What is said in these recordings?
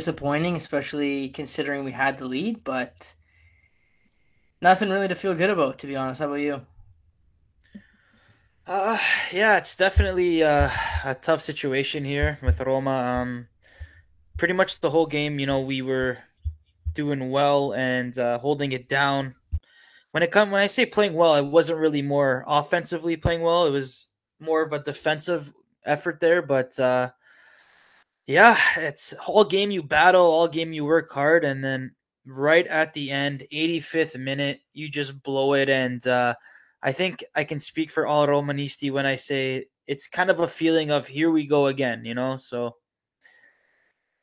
disappointing, especially considering we had the lead, but nothing really to feel good about, to be honest. How about you? Uh, yeah, it's definitely uh, a tough situation here with Roma. Um, pretty much the whole game, you know, we were doing well and uh, holding it down. When it come when I say playing well, it wasn't really more offensively playing well. It was more of a defensive effort there. But uh, yeah, it's all game you battle, all game you work hard, and then right at the end, 85th minute, you just blow it. And uh, I think I can speak for all Romanisti when I say it's kind of a feeling of here we go again, you know. So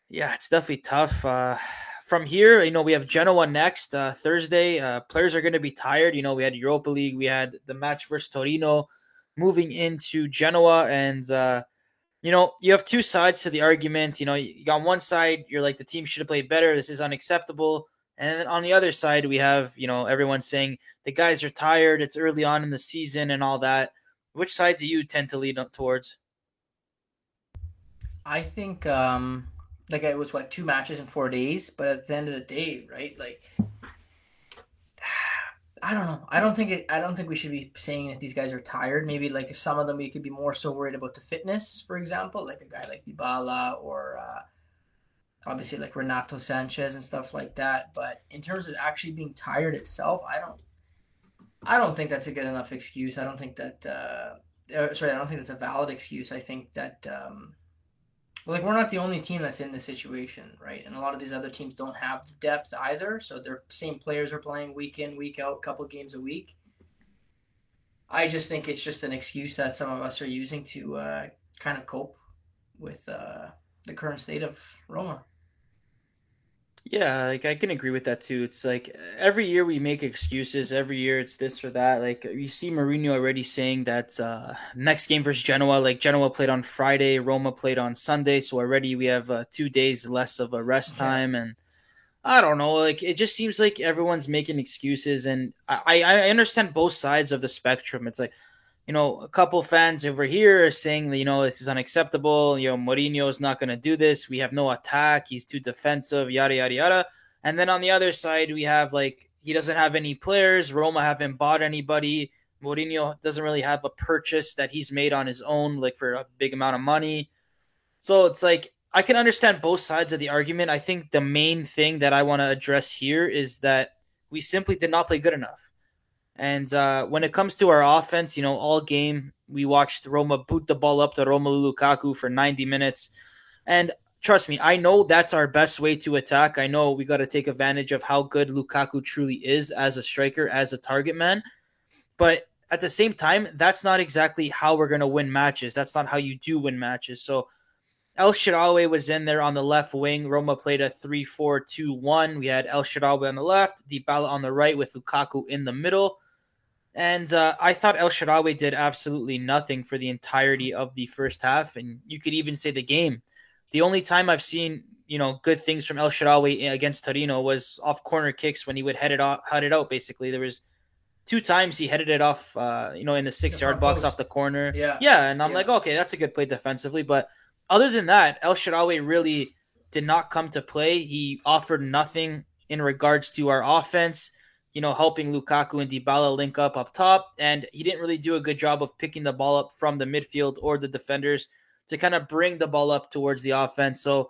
yeah, it's definitely tough. Uh, from here, you know, we have Genoa next uh, Thursday. Uh, players are going to be tired. You know, we had Europa League, we had the match versus Torino, moving into Genoa, and uh, you know, you have two sides to the argument. You know, you on one side, you're like the team should have played better. This is unacceptable. And then on the other side, we have you know everyone saying the guys are tired. It's early on in the season and all that. Which side do you tend to lead towards? I think um, like it was what two matches in four days, but at the end of the day, right? Like I don't know. I don't think it. I don't think we should be saying that these guys are tired. Maybe like if some of them we could be more so worried about the fitness, for example, like a guy like Dybala or uh, obviously like Renato Sanches and stuff like that. But in terms of actually being tired itself, I don't. I don't think that's a good enough excuse. I don't think that. Uh, uh sorry, I don't think that's a valid excuse. I think that. Um, like we're not the only team that's in this situation, right? And a lot of these other teams don't have the depth either, so their same players are playing week in, week out, couple games a week. I just think it's just an excuse that some of us are using to uh, kind of cope with uh, the current state of Roma. Yeah, like I can agree with that too. It's like every year we make excuses. Every year it's this or that. Like you see Mourinho already saying that uh, next game versus Genoa, like Genoa played on Friday, Roma played on Sunday, so already we have uh, two days less of a rest time. And I don't know, like it just seems like everyone's making excuses, and I I understand both sides of the spectrum. It's like you know, a couple fans over here are saying that, you know, this is unacceptable. You know, Mourinho is not going to do this. We have no attack. He's too defensive, yada, yada, yada. And then on the other side, we have like, he doesn't have any players. Roma haven't bought anybody. Mourinho doesn't really have a purchase that he's made on his own, like for a big amount of money. So it's like, I can understand both sides of the argument. I think the main thing that I want to address here is that we simply did not play good enough. And uh, when it comes to our offense, you know, all game we watched Roma boot the ball up to Romelu Lukaku for 90 minutes. And trust me, I know that's our best way to attack. I know we got to take advantage of how good Lukaku truly is as a striker, as a target man. But at the same time, that's not exactly how we're going to win matches. That's not how you do win matches. So El Shaarawy was in there on the left wing. Roma played a 3 4 2 1. We had El Shaarawy on the left, Dybala on the right with Lukaku in the middle. And uh, I thought El Shaarawy did absolutely nothing for the entirety of the first half, and you could even say the game. The only time I've seen you know good things from El Shaarawy against Torino was off corner kicks when he would head it off, head it out. Basically, there was two times he headed it off, uh, you know, in the six yard box off the corner. Yeah, yeah, and I'm yeah. like, okay, that's a good play defensively. But other than that, El Shaarawy really did not come to play. He offered nothing in regards to our offense you know, helping Lukaku and Dybala link up up top. And he didn't really do a good job of picking the ball up from the midfield or the defenders to kind of bring the ball up towards the offense. So,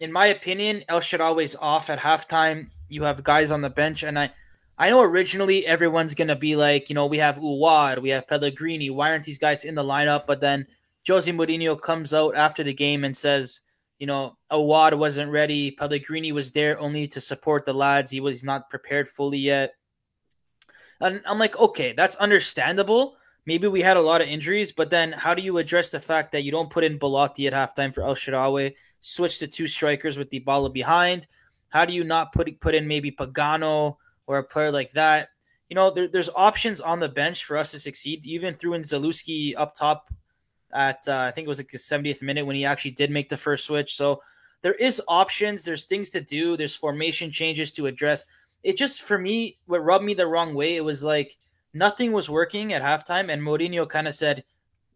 in my opinion, El Shaarawy's off at halftime. You have guys on the bench, and I, I know originally everyone's gonna be like, you know, we have Aouar, we have Pellegrini. Why aren't these guys in the lineup? But then Jose Mourinho comes out after the game and says, you know, Aouar wasn't ready. Pellegrini was there only to support the lads. He was not prepared fully yet. And I'm like, okay, that's understandable. Maybe we had a lot of injuries, but then how do you address the fact that you don't put in Belotti at halftime for El Shaarawy, switch to two strikers with Dybala behind? How do you not put put in maybe Pagano or a player like that? You know, there, there's options on the bench for us to succeed. Even threw in Zalewski up top at uh, I think it was like the 70th minute when he actually did make the first switch. So there is options, there's things to do, there's formation changes to address. It just for me what rubbed me the wrong way, it was like nothing was working at halftime and Mourinho kind of said,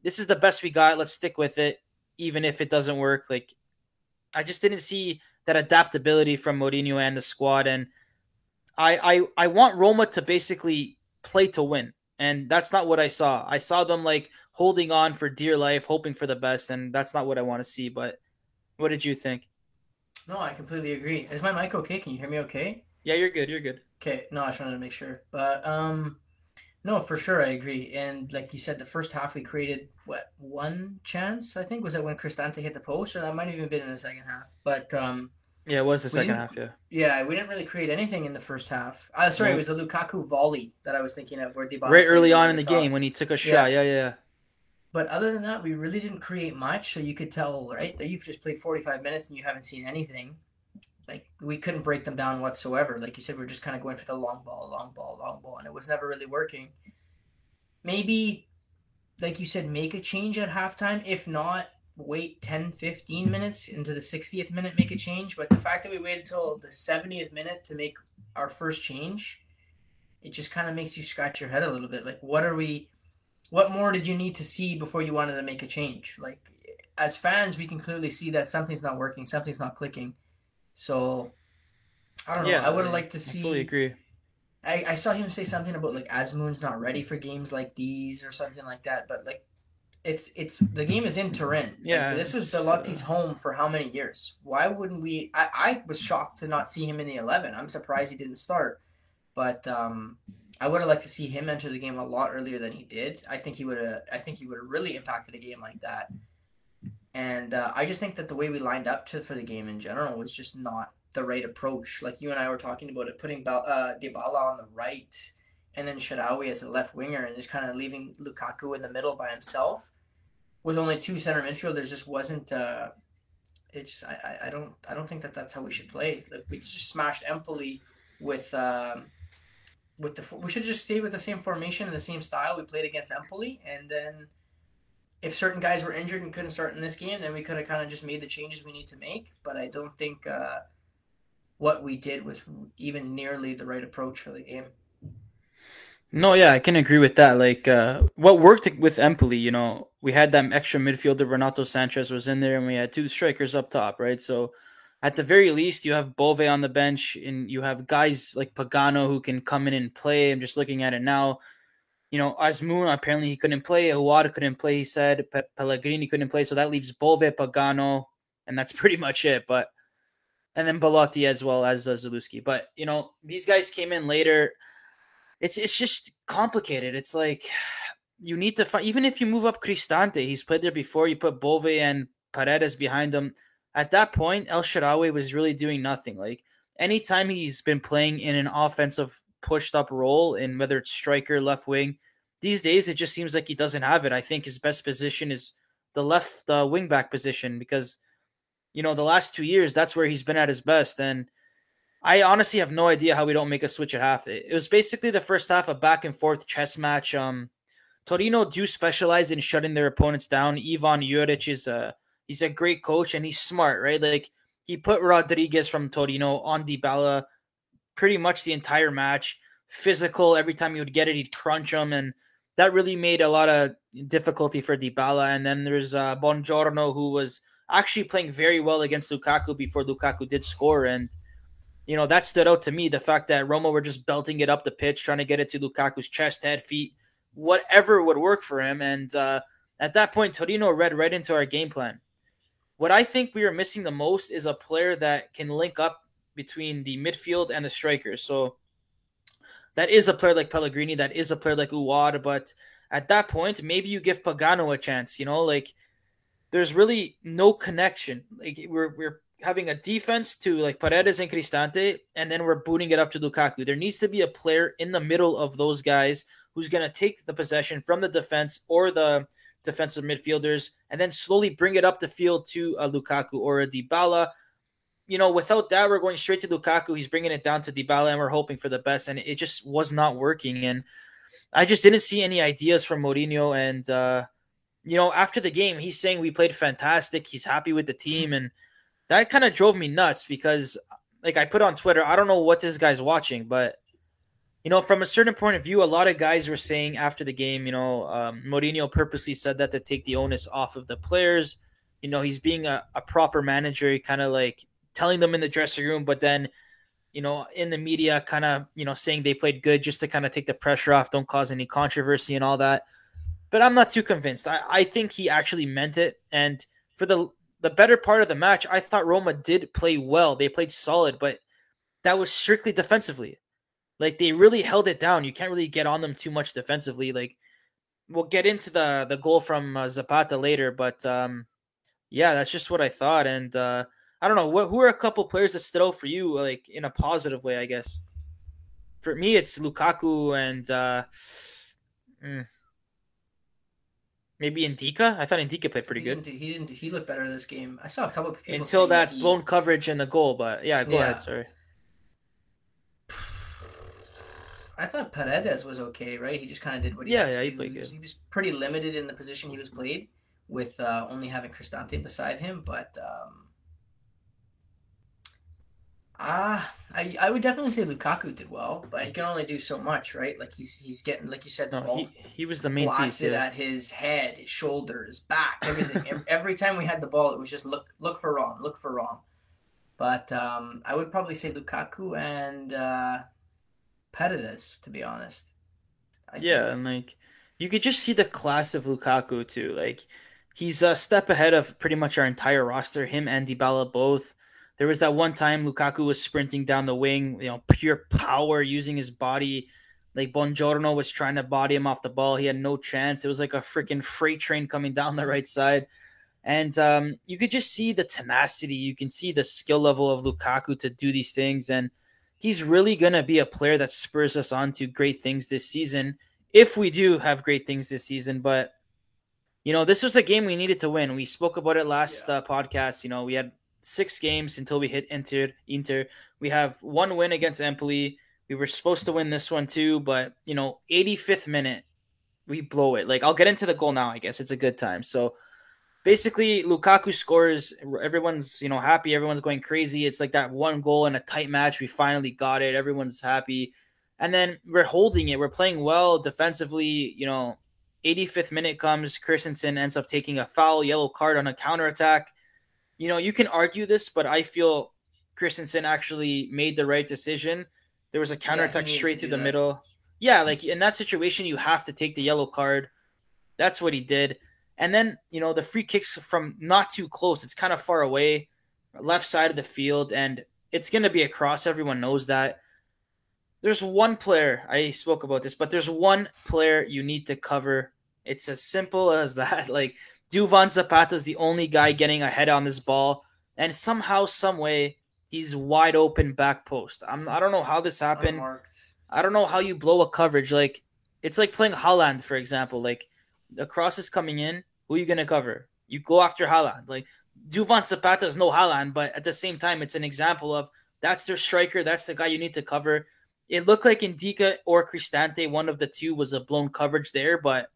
"This is the best we got, let's stick with it even if it doesn't work." Like I just didn't see that adaptability from Mourinho and the squad. And I, I I want Roma to basically play to win, and that's not what I saw. I saw them like holding on for dear life, hoping for the best, and that's not what I want to see. But what did you think? No, I completely agree. Is my mic okay? Can you hear me okay? Yeah, you're good. You're good. Okay. No, I just wanted to make sure. But um, no, for sure, I agree. And like you said, the first half we created what one chance? I think was that when Cristante hit the post, or that might have even been in the second half. But um, yeah, it was the second half. Yeah. Yeah, we didn't really create anything in the first half. Uh, sorry, it was the Lukaku volley that I was thinking of, where Dybala right early on in the, the game when he took a shot. Yeah. yeah, yeah. But other than that, we really didn't create much. So you could tell, right, that you've just played 45 minutes and you haven't seen anything. Like we couldn't break them down whatsoever. Like you said, we are just kind of going for the long ball, long ball, long ball, and it was never really working. Maybe, like you said, make a change at halftime. If not, wait 10, 15 minutes into the 60th minute, make a change. But the fact that we waited until the 70th minute to make our first change, it just kind of makes you scratch your head a little bit. Like, what are we, what more did you need to see before you wanted to make a change? Like, as fans, we can clearly see that something's not working, something's not clicking. So, I don't know. Yeah, I would have liked to see. I fully agree. I, I saw him say something about like Azmoun's not ready for games like these or something like that. But like it's it's the game is in Turin. Yeah, like, this was Belotti's uh... home for how many years? Why wouldn't we? I, I was shocked to not see him in the eleven. I'm surprised he didn't start, but um, I would have liked to see him enter the game a lot earlier than he did. I think he would have. I think he would have really impacted a game like that. And uh, I just think that the way we lined up to for the game in general was just not the right approach. Like you and I were talking about it, putting uh, Dybala on the right and then Shaarawy as a left winger and just kind of leaving Lukaku in the middle by himself with only two center midfielders just wasn't. Uh, it's I, I don't I don't think that that's how we should play. Like we just smashed Empoli with um, with the we should just stay with the same formation and the same style we played against Empoli, and then if certain guys were injured and couldn't start in this game, then we could have kind of just made the changes we need to make. But I don't think uh, what we did was even nearly the right approach for the game. No, yeah, I can agree with that. Like, uh, what worked with Empoli, you know, we had that extra midfielder, Renato Sanches was in there, and we had two strikers up top, right? So, at the very least, you have Bove on the bench, and you have guys like Pagano who can come in and play. I'm just looking at it now. You know, Azmoun, apparently he couldn't play. Aouar couldn't play, he said. Pe- Pellegrini couldn't play. So that leaves Bove, Pagano, and that's pretty much it. But, and then Belotti as well as uh. But, you know, these guys came in later it's it's just complicated. It's like you need to find even if you move up Cristante, he's played there before. You put Bove and Paredes behind him. At that point, El Shaarawy was really doing nothing. Like anytime he's been playing in an offensive pushed up role, in whether it's striker, left wing, these days it just seems like he doesn't have it. I think his best position is the left uh, wing back position because you know the last two years that's where he's been at his best and I honestly have no idea how we don't make a switch at half. It, was basically the first half a back and forth chess match. Um, Torino do specialize in shutting their opponents down. Ivan Juric is a he's a great coach and he's smart, right? Like he put Rodriguez from Torino on Dybala pretty much the entire match. Physical, every time he would get it, he'd crunch him, and that really made a lot of difficulty for Dybala. And then there's uh, Buongiorno, who was actually playing very well against Lukaku before Lukaku did score, and you know, that stood out to me. The fact that Roma were just belting it up the pitch, trying to get it to Lukaku's chest, head, feet, whatever would work for him. And uh, at that point, Torino read right into our game plan. What I think we are missing the most is a player that can link up between the midfield and the strikers. So that is a player like Pellegrini, that is a player like Aouar, but at that point, maybe you give Pagano a chance. You know, like there's really no connection. Like we're we're having a defense to like Paredes and Cristante, and then we're booting it up to Lukaku. There needs to be a player in the middle of those guys who's to take the possession from the defense or the defensive midfielders, and then slowly bring it up the field to a Lukaku or a Dybala. You know, without that, we're going straight to Lukaku. He's bringing it down to Dybala, and we're hoping for the best. And it just was not working. And I just didn't see any ideas from Mourinho. And uh, you know, after the game, he's saying we played fantastic. He's happy with the team, and that kind of drove me nuts because like I put on Twitter, I don't know what this guy's watching, but you know, from a certain point of view, a lot of guys were saying after the game, you know, um, Mourinho purposely said that to take the onus off of the players. You know, he's being a, a proper manager. Kind of like telling them in the dressing room, but then you know, in the media, kind of, you know, saying they played good just to kind of take the pressure off, don't cause any controversy and all that. But I'm not too convinced. I, I think he actually meant it. And for the the better part of the match, I thought Roma did play well. They played solid, but that was strictly defensively. Like they really held it down. You can't really get on them too much defensively. Like we'll get into the the goal from uh, Zapata later, but um, yeah, that's just what I thought. And uh, I don't know what who are a couple players that stood out for you, like in a positive way, I guess. For me, it's Lukaku and uh, mm, maybe Ndicka. I thought Ndicka played pretty he good. Didn't, he didn't. He looked better this game. I saw a couple of people until that he, blown coverage and the goal. But yeah, go Yeah. ahead. Sorry. I thought Paredes was okay, right? He just kind of did what he Yeah, had to yeah, he played was, good. he was pretty limited in the position he was played, with uh, only having Cristante beside him. But um, ah, I I would definitely say Lukaku did well, but he can only do so much, right? Like he's he's getting, like you said, the No, ball he he was the main piece. blasted Yeah. at his head, his shoulders, back, everything. Ev- Every time we had the ball, it was just look look for Rom, look for Rom. But um, I would probably say Lukaku and uh, Paredes, to be honest. I Yeah, think. and like you could just see the class of Lukaku too. Like he's a step ahead of pretty much our entire roster. Him and Dybala both. There was that one time Lukaku was sprinting down the wing, you know, pure power using his body. Like Buongiorno was trying to body him off the ball. He had no chance. It was like a freaking freight train coming down the right side. And um, you could just see the tenacity. You can see the skill level of Lukaku to do these things. And he's really going to be a player that spurs us on to great things this season if we do have great things this season. But you know, this was a game we needed to win. We spoke about it last Yeah. uh, podcast. You know, we had six games until we hit Inter. Inter. We have one win against Empoli. We were supposed to win this one too, but you know, 85th minute, we blow it. Like I'll get into the goal now. I guess it's a good time. So basically, Lukaku scores. Everyone's you know happy. Everyone's going crazy. It's like that one goal in a tight match. We finally got it. Everyone's happy. And then we're holding it. We're playing well defensively. You know, 85th minute comes. Kristensen ends up taking a foul, yellow card on a counter attack. You know, you can argue this, but I feel Kristensen actually made the right decision. There was a counterattack needs straight through the that. middle. Yeah, like in that situation, you have to take the yellow card. That's what he did. And then, you know, the free kicks from not too close. It's kind of far away, left side of the field, and it's going to be a cross. Everyone knows that. There's one player, I spoke about this, but there's one player you need to cover. It's as simple as that. Like, Duvan Zapata is the only guy getting ahead on this ball, and somehow, some way, he's wide open back post. I'm, I don't know how this happened. Unmarked. I don't know how you blow a coverage. Like it's like playing Haaland, for example. Like the cross is coming in, who are you gonna cover? You go after Haaland. Like Duvan Zapata is no Haaland, but at the same time, it's an example of that's their striker. That's the guy you need to cover. It looked like Ndicka or Cristante, one of the two, was a blown coverage there. But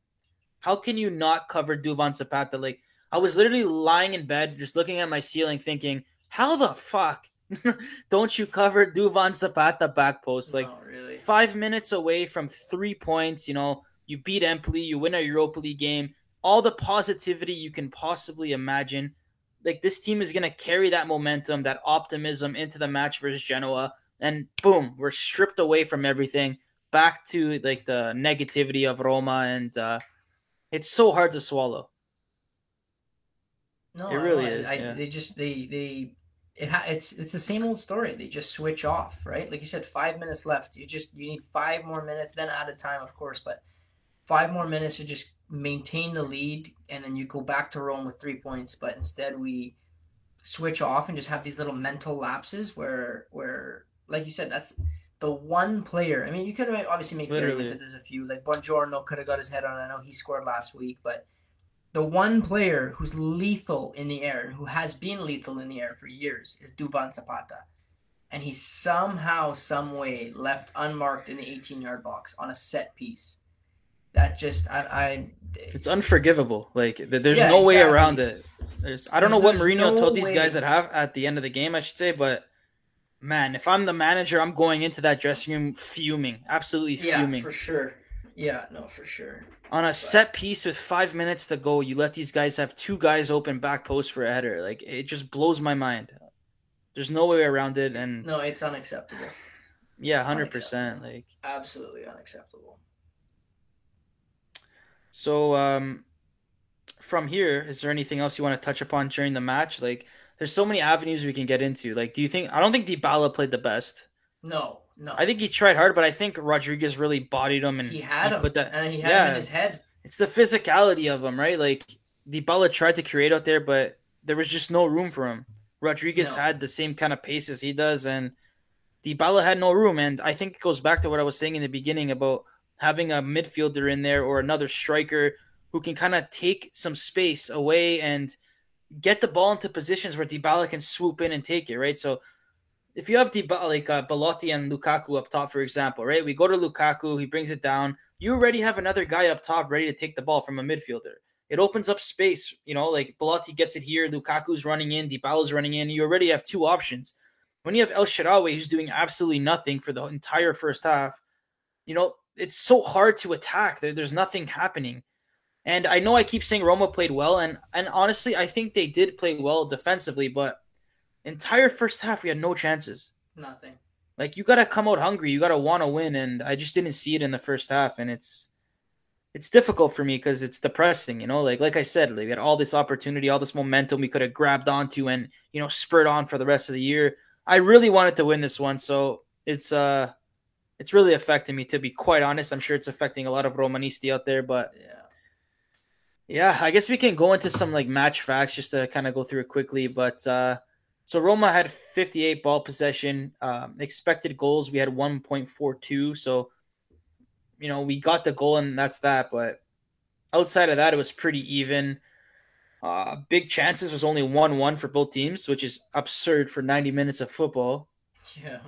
how can you not cover Duvan Zapata? Like I was literally lying in bed, just looking at my ceiling, thinking, how the fuck don't you cover Duvan Zapata back post? Like no, really. five minutes away from three points. You know, you beat Empoli, you win a Europa League game, all the positivity you can possibly imagine. Like this team is gonna carry that momentum, that optimism into the match versus Genoa, and boom, we're stripped away from everything, back to like the negativity of Roma, and uh, it's so hard to swallow. No, It really know. is, I, yeah. They just they they it ha- it's it's the same old story. They just switch off, right? Like you said, five minutes left. You just you need five more minutes, then add a time, of course, but five more minutes to just maintain the lead, and then you go back to Rome with three points. But instead, we switch off and just have these little mental lapses where where like you said, that's the one player. I mean, you could have obviously make the argument Literally. that there's a few like Buongiorno could have got his head on. I know he scored last week, but the one player who's lethal in the air and who has been lethal in the air for years is Duvan Zapata. And he somehow, some way left unmarked in the 18 yard box on a set piece. That just, I, I It's unforgivable. Like there's Yeah, no way exactly. around it. There's I don't There's- know what Mourinho no told these way. guys that have at the end of the game, I should say, but man, if I'm the manager, I'm going into that dressing room fuming, absolutely fuming. yeah, for sure. Yeah, no, for sure. On a set piece with five minutes to go, you let these guys have two guys open back post for a header. Like it just blows my mind. There's no way around it, and no, it's unacceptable. Yeah, hundred percent. Like absolutely unacceptable. So, um, from here, is there anything else you want to touch upon during the match? Like, there's so many avenues we can get into. Like, do you think? I don't think Dybala played the best. No, no. I think he tried hard, but I think Rodriguez really bodied him and he had him. Put that, and he had yeah, him in his head. It's the physicality of him, right? Like Dybala tried to create out there, but there was just no room for him. Rodriguez no. had the same kind of pace as he does, and Dybala had no room. And I think it goes back to what I was saying in the beginning about having a midfielder in there or another striker who can kind of take some space away and get the ball into positions where Dybala can swoop in and take it, right? So if you have Dybala, like uh, Belotti and Lukaku up top, for example, right? We go to Lukaku, he brings it down. You already have another guy up top ready to take the ball from a midfielder. It opens up space, you know, like Belotti gets it here, Lukaku's running in, Dybala's running in. You already have two options. When you have El Shaarawy, who's doing absolutely nothing for the entire first half, you know, it's so hard to attack. There, there's nothing happening. And I know I keep saying Roma played well, and and honestly, I think they did play well defensively, but entire first half we had no chances. Nothing. Like you gotta come out hungry, you gotta want to win, and I just didn't see it in the first half, and it's it's difficult for me because it's depressing, you know. Like like I said, like, we had all this opportunity, all this momentum we could have grabbed onto, and you know spurred on for the rest of the year. I really wanted to win this one, so it's uh it's really affecting me to be quite honest. I'm sure it's affecting a lot of Romanisti out there, but yeah. Yeah, I guess we can go into some like match facts just to kind of go through it quickly. But uh so Roma had 58 ball possession, um, expected goals. We had 1.42. So, you know, we got the goal and that's that. But outside of that, it was pretty even. Uh, big chances was only 1 1 for both teams, which is absurd for 90 minutes of football. Yeah.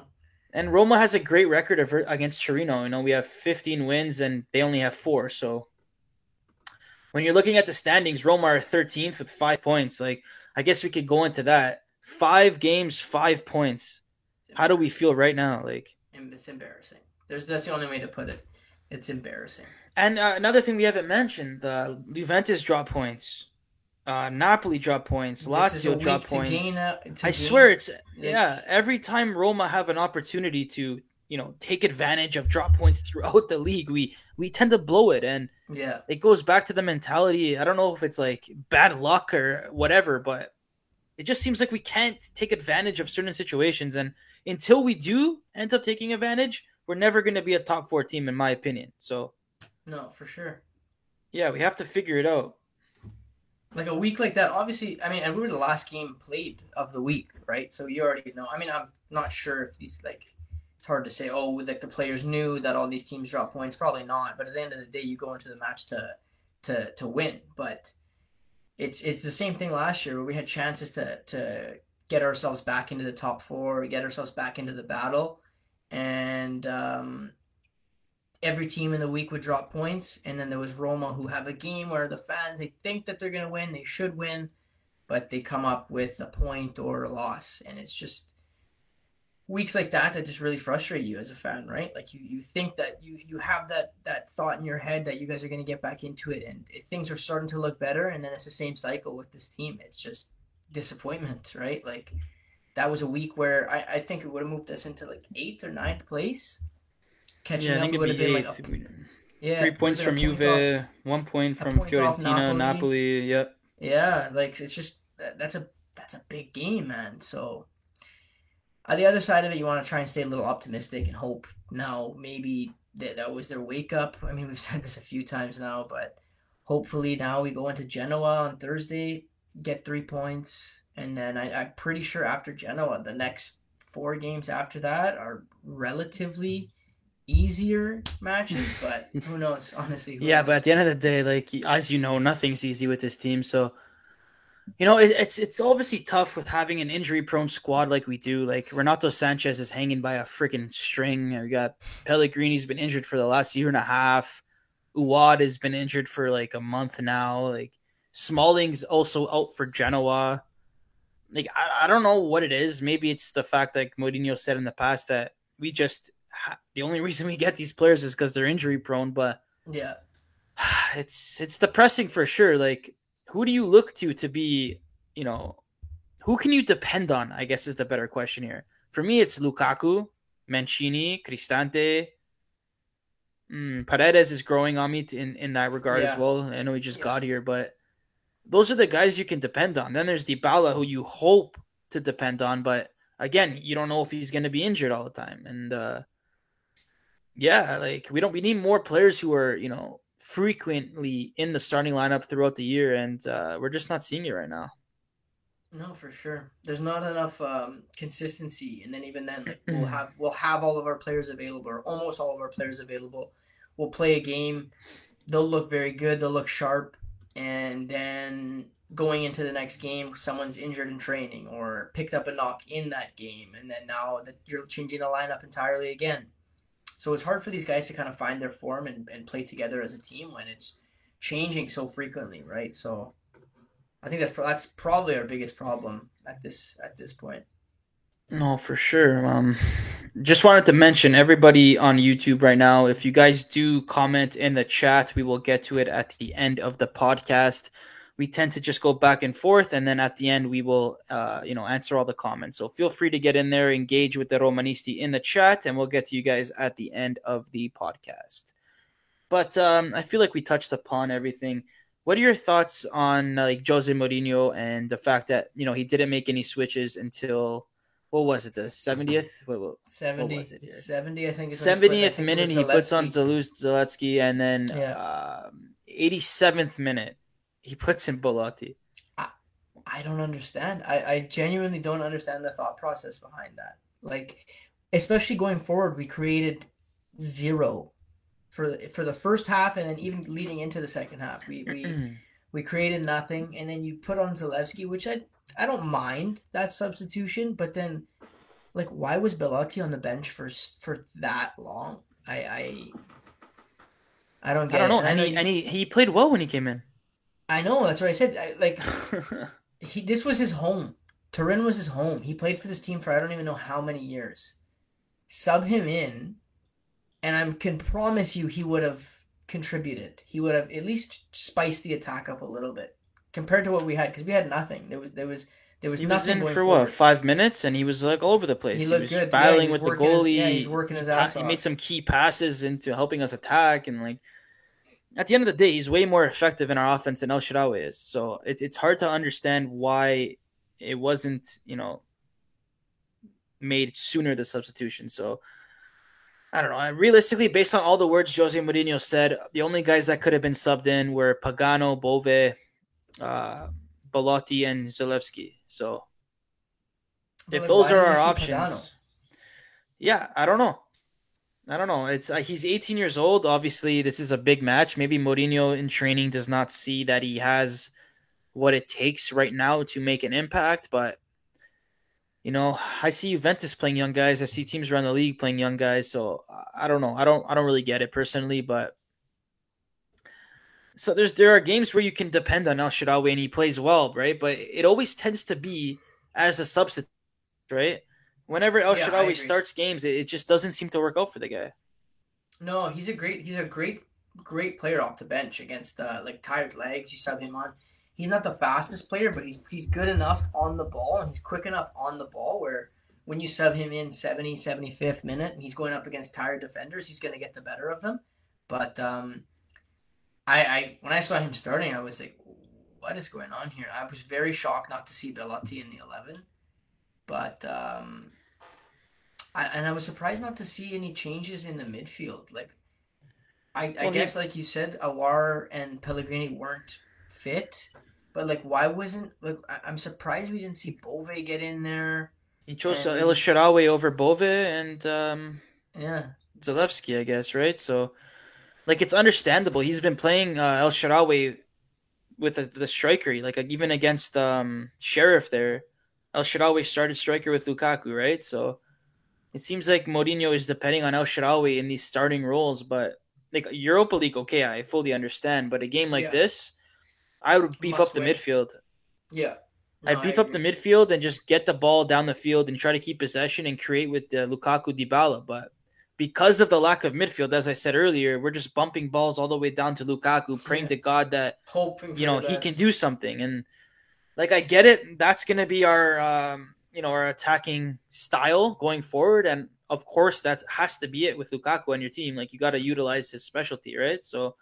And Roma has a great record of, against Torino. You know, we have 15 wins and they only have four. So when you're looking at the standings, Roma are 13th with five points. Like, I guess we could go into that. Five games, five points. How do we feel right now? Like, it's embarrassing. There's that's the only way to put it. It's embarrassing. And uh, another thing we haven't mentioned: uh, Juventus drop points. Uh, Napoli drop points, Lazio drop points. Uh, I swear it's yeah. Every time Roma have an opportunity to you know take advantage of drop points throughout the league, we we tend to blow it, and yeah, it goes back to the mentality. I don't know if it's like bad luck or whatever, but it just seems like we can't take advantage of certain situations, and until we do end up taking advantage, we're never going to be a top four team, in my opinion. So, no, for sure. Yeah, we have to figure it out like a week like that, obviously, I mean, and we were the last game played of the week, right? So you already know. I mean, I'm not sure if these like it's hard to say. Oh, like the players knew that all these teams drop points. Probably not. But at the end of the day, you go into the match to to to win. But it's it's the same thing last year where we had chances to to get ourselves back into the top four, get ourselves back into the battle, and um, every team in the week would drop points, and then there was Roma who have a game where the fans they think that they're gonna win, they should win, but they come up with a point or a loss, and it's just weeks like that that just really frustrate you as a fan, right? Like you, you think that you you have that that thought in your head that you guys are gonna get back into it, and things are starting to look better, and then it's the same cycle with this team. It's just disappointment, right? Like that was a week where I, I think it would have moved us into like eighth or ninth place catching yeah, up would have been like oh, a, yeah, three points from Juve, off, one point from point Fiorentina, Napoli. Napoli. Yep. Yeah, like it's just that's a that's a big game, man. So on the other side of it, you want to try and stay a little optimistic and hope now maybe that that was their wake up. I mean, we've said this a few times now, but hopefully now we go into Genoa on Thursday, get three points, and then I, I'm pretty sure after Genoa, the next four games after that are relatively easier matches, but who knows? Honestly, who yeah. Knows? But at the end of the day, like as you know, nothing's easy with this team. So, you know, it, it's it's obviously tough with having an injury-prone squad like we do. Like Renato Sanches is hanging by a freaking string. We got Pellegrini's been injured for the last year and a half. Aouar has been injured for like a month now. Like Smalling's also out for Genoa. Like I, I don't know what it is. Maybe it's the fact that Mourinho said in the past that we just the only reason we get these players is because they're injury prone. But yeah, it's it's depressing for sure. Like, who do you look to to be, you know, who can you depend on? I guess is the better question here. For me, it's Lukaku, Mancini, Cristante. Mm, Paredes is growing on me in, in that regard yeah. as well. I know he just yeah. got here, but those are the guys you can depend on. Then there's Dybala, who you hope to depend on, but again, you don't know if he's going to be injured all the time. And uh, yeah, like we don't we need more players who are you know frequently in the starting lineup throughout the year, and uh, we're just not seeing it right now. No, for sure. There's not enough um, consistency, and then even then, like, we'll have we'll have all of our players available, or almost all of our players available. We'll play a game. They'll look very good. They'll look sharp, and then going into the next game, someone's injured in training or picked up a knock in that game, and then now that you're changing the lineup entirely again. So it's hard for these guys to kind of find their form and, and play together as a team when it's changing so frequently, right? So I think that's that's probably our biggest problem at this at this point. No, for sure. Um, just wanted to mention everybody on YouTube right now. If you guys do comment in the chat, we will get to it at the end of the podcast. We tend to just go back and forth, and then at the end we will, uh, you know, answer all the comments. So feel free to get in there, engage with the Romanisti in the chat, and we'll get to you guys at the end of the podcast. But um, I feel like we touched upon everything. What are your thoughts on like Jose Mourinho and the fact that you know he didn't make any switches until what was it the seventieth? What, what, 70, what was it here? Seventy, I think. Seventieth minute, he puts on Zalewski, and then eighty yeah. um, minute, he puts in Belotti. I, I don't understand. I, I genuinely don't understand the thought process behind that. Like, especially going forward, we created zero for the, for the first half and then even leading into the second half. We we we created nothing and then you put on Zalewski, which I I don't mind that substitution, but then like why was Belotti on the bench for for that long? I I I don't get I don't know. It. And, he, and he he played well when he came in. I know, that's what I said. I, like he this was his home. Turin was his home. He played for this team for I don't even know how many years. Sub him in and I can promise you he would have contributed. He would have at least spiced the attack up a little bit compared to what we had because we had nothing. There was there was there was he nothing. was in for forward. what five minutes, and he was like all over the place. He looked he was good, battling yeah, with the goalie. His, yeah, he's working his ass he off. made some key passes into helping us attack, and like at the end of the day, he's way more effective in our offense than El Shaarawy is. So it's it's hard to understand why it wasn't you know made sooner the substitution. So I don't know. Realistically, based on all the words Jose Mourinho said, the only guys that could have been subbed in were Pagano, Bove, uh, Belotti, and Zalewski. So if like, those are our options, Pagano? yeah, I don't know. I don't know. It's uh, he's 18 years old. Obviously, this is a big match. Maybe Mourinho in training does not see that he has what it takes right now to make an impact, but you know, I see Juventus playing young guys. I see teams around the league playing young guys. So I don't know. I don't. I don't really get it personally, but so there's there are games where you can depend on El Shaarawy and he plays well, right? But it always tends to be as a substitute, right? Whenever El yeah, Shaarawy starts games, it, it just doesn't seem to work out for the guy. No, he's a great he's a great great player off the bench against uh, like tired legs. You sub him on he's not the fastest player, but he's he's good enough on the ball and he's quick enough on the ball where when you sub him in 70, 75th minute and he's going up against tired defenders, he's going to get the better of them. But um, I, I when I saw him starting, I was like, what is going on here? I was very shocked not to see Belotti in the 11. But um, I, and I was surprised not to see any changes in the midfield. Like I, I well, guess, he, like you said, Aouar and Pellegrini weren't fit. But like, why wasn't like? I- am surprised we didn't see Bove get in there. He chose and... El Shaarawy over Bove and um, yeah, Zalewski, I guess, right? So, like, it's understandable. He's been playing uh, El Shaarawy with the, the striker, like even against um, Sheriff there. El Shaarawy started striker with Lukaku, right? So it seems like Mourinho is depending on El Shaarawy in these starting roles, but like Europa League, okay, I fully understand, but a game like yeah. this, I would beef Must up the win. midfield. Yeah. No, I'd beef up the midfield and just get the ball down the field and try to keep possession and create with uh, Lukaku Dybala. But because of the lack of midfield, as I said earlier, we're just bumping balls all the way down to Lukaku, praying yeah. to God that hoping you know he can do something. And like I get it. That's going to be our um, you know our attacking style going forward, and of course that has to be it with Lukaku and your team. Like you got to utilize his specialty, right? So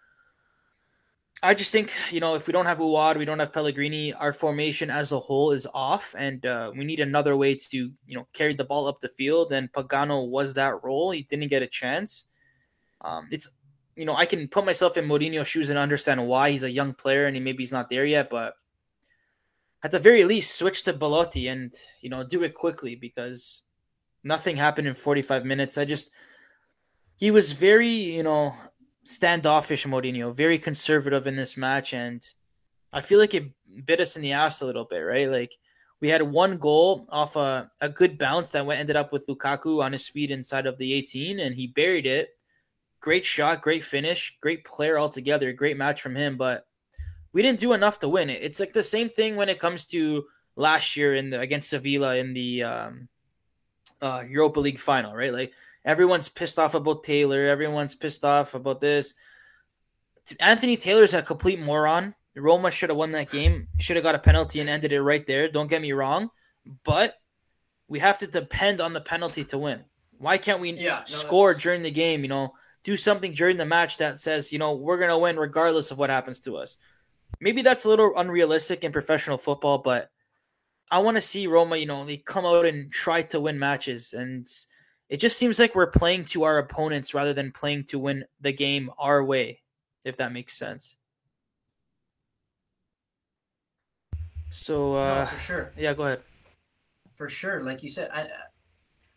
I just think you know if we don't have Aouar, we don't have Pellegrini, our formation as a whole is off, and uh, we need another way to you know carry the ball up the field. And Pagano was that role; he didn't get a chance. Um, it's you know I can put myself in Mourinho's shoes and understand why he's a young player and he maybe he's not there yet, but at the very least switch to Belotti and you know do it quickly because nothing happened in 45 minutes. I just he was very you know standoffish Mourinho, very conservative in this match, and I feel like it bit us in the ass a little bit, right? Like we had one goal off a, a good bounce that went ended up with Lukaku on his feet inside of the 18, and he buried it. Great shot, great finish, great player altogether, great match from him, but we didn't do enough to win it. It's like the same thing when it comes to last year in the against Sevilla in the um, uh, Europa League final, right? Like everyone's pissed off about Taylor. Everyone's pissed off about this. Anthony Taylor's a complete moron. Roma should have won that game. Should have got a penalty and ended it right there. Don't get me wrong, but we have to depend on the penalty to win. Why can't we yeah, score that's... during the game? You know, do something during the match that says, you know, we're gonna win regardless of what happens to us. Maybe that's a little unrealistic in professional football, but I want to see Roma, you know, they come out and try to win matches and it just seems like we're playing to our opponents rather than playing to win the game our way, if that makes sense. So, uh, no, for sure. Yeah, go ahead. For sure, like you said, I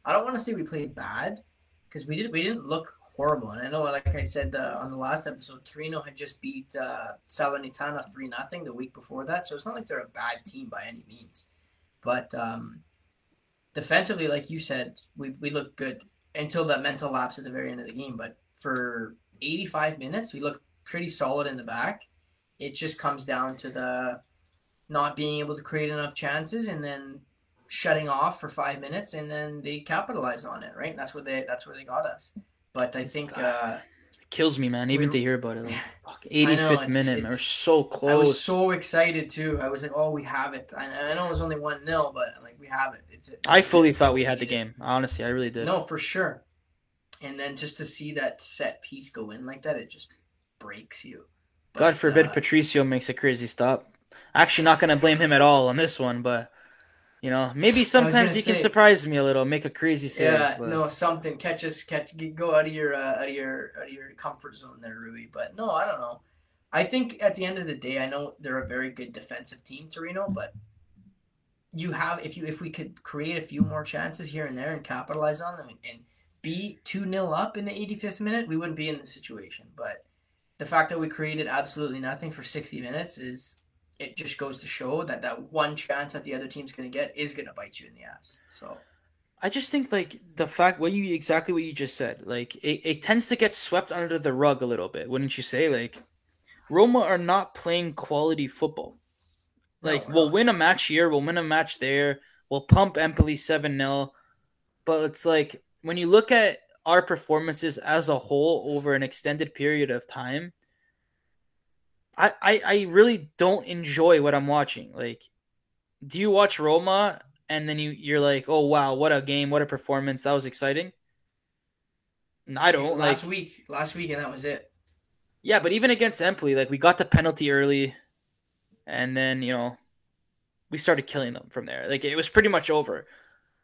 I don't want to say we played bad because we did we didn't look horrible, and I know, like I said uh, on the last episode, Torino had just beat uh, Salernitana three nothing the week before that, so it's not like they're a bad team by any means, but um, defensively, like you said, we we look good until that mental lapse at the very end of the game. But for 85 minutes, we look pretty solid in the back. It just comes down to the not being able to create enough chances and then shutting off for five minutes and then they capitalize on it, right? And that's where they that's where they got us. But I think uh, kills me, man. Even to hear about it, like, 85th minute, we're so close. I was so excited too. I was like, "Oh, we have it." I, I know it was only one 0 but like we have it. It's. It. I fully thought we had the game. Honestly, I really did. No, for sure. And then just to see that set piece go in like that, it just breaks you. But, God forbid uh, Patricio makes a crazy stop. Actually, not going to blame him at all on this one, but you know, maybe sometimes he say, can surprise me a little, make a crazy save. Yeah, but... no, something catch us, catch, go out of your, uh, out of your, out of your comfort zone there, Ruby. But no, I don't know. I think at the end of the day, I know they're a very good defensive team, Torino, but you have if you if we could create a few more chances here and there and capitalize on them and, and be two 0 up in the 85th minute, we wouldn't be in this situation. But the fact that we created absolutely nothing for 60 minutes is it just goes to show that that one chance that the other team's going to get is going to bite you in the ass. So I just think like the fact what you exactly what you just said, like it, it tends to get swept under the rug a little bit, wouldn't you say? Like Roma are not playing quality football. Like no, we'll not. win a match here, we'll win a match there, we'll pump Empoli 7-0, but it's like when you look at our performances as a whole over an extended period of time, I, I, I really don't enjoy what I'm watching. Like, do you watch Roma and then you you're like, oh wow, what a game, what a performance, that was exciting. I don't like last like, week, last week, and that was it. Yeah, but even against Empoli, like we got the penalty early, and then you know we started killing them from there. Like it was pretty much over.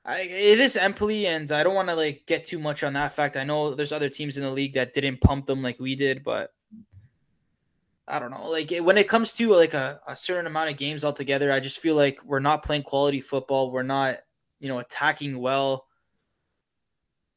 I, it is Empoli, and I don't want to like get too much on that fact. I know there's other teams in the league that didn't pump them like we did, but I don't know. Like when it comes to like a, a certain amount of games altogether, I just feel like we're not playing quality football. We're not, you know, attacking well.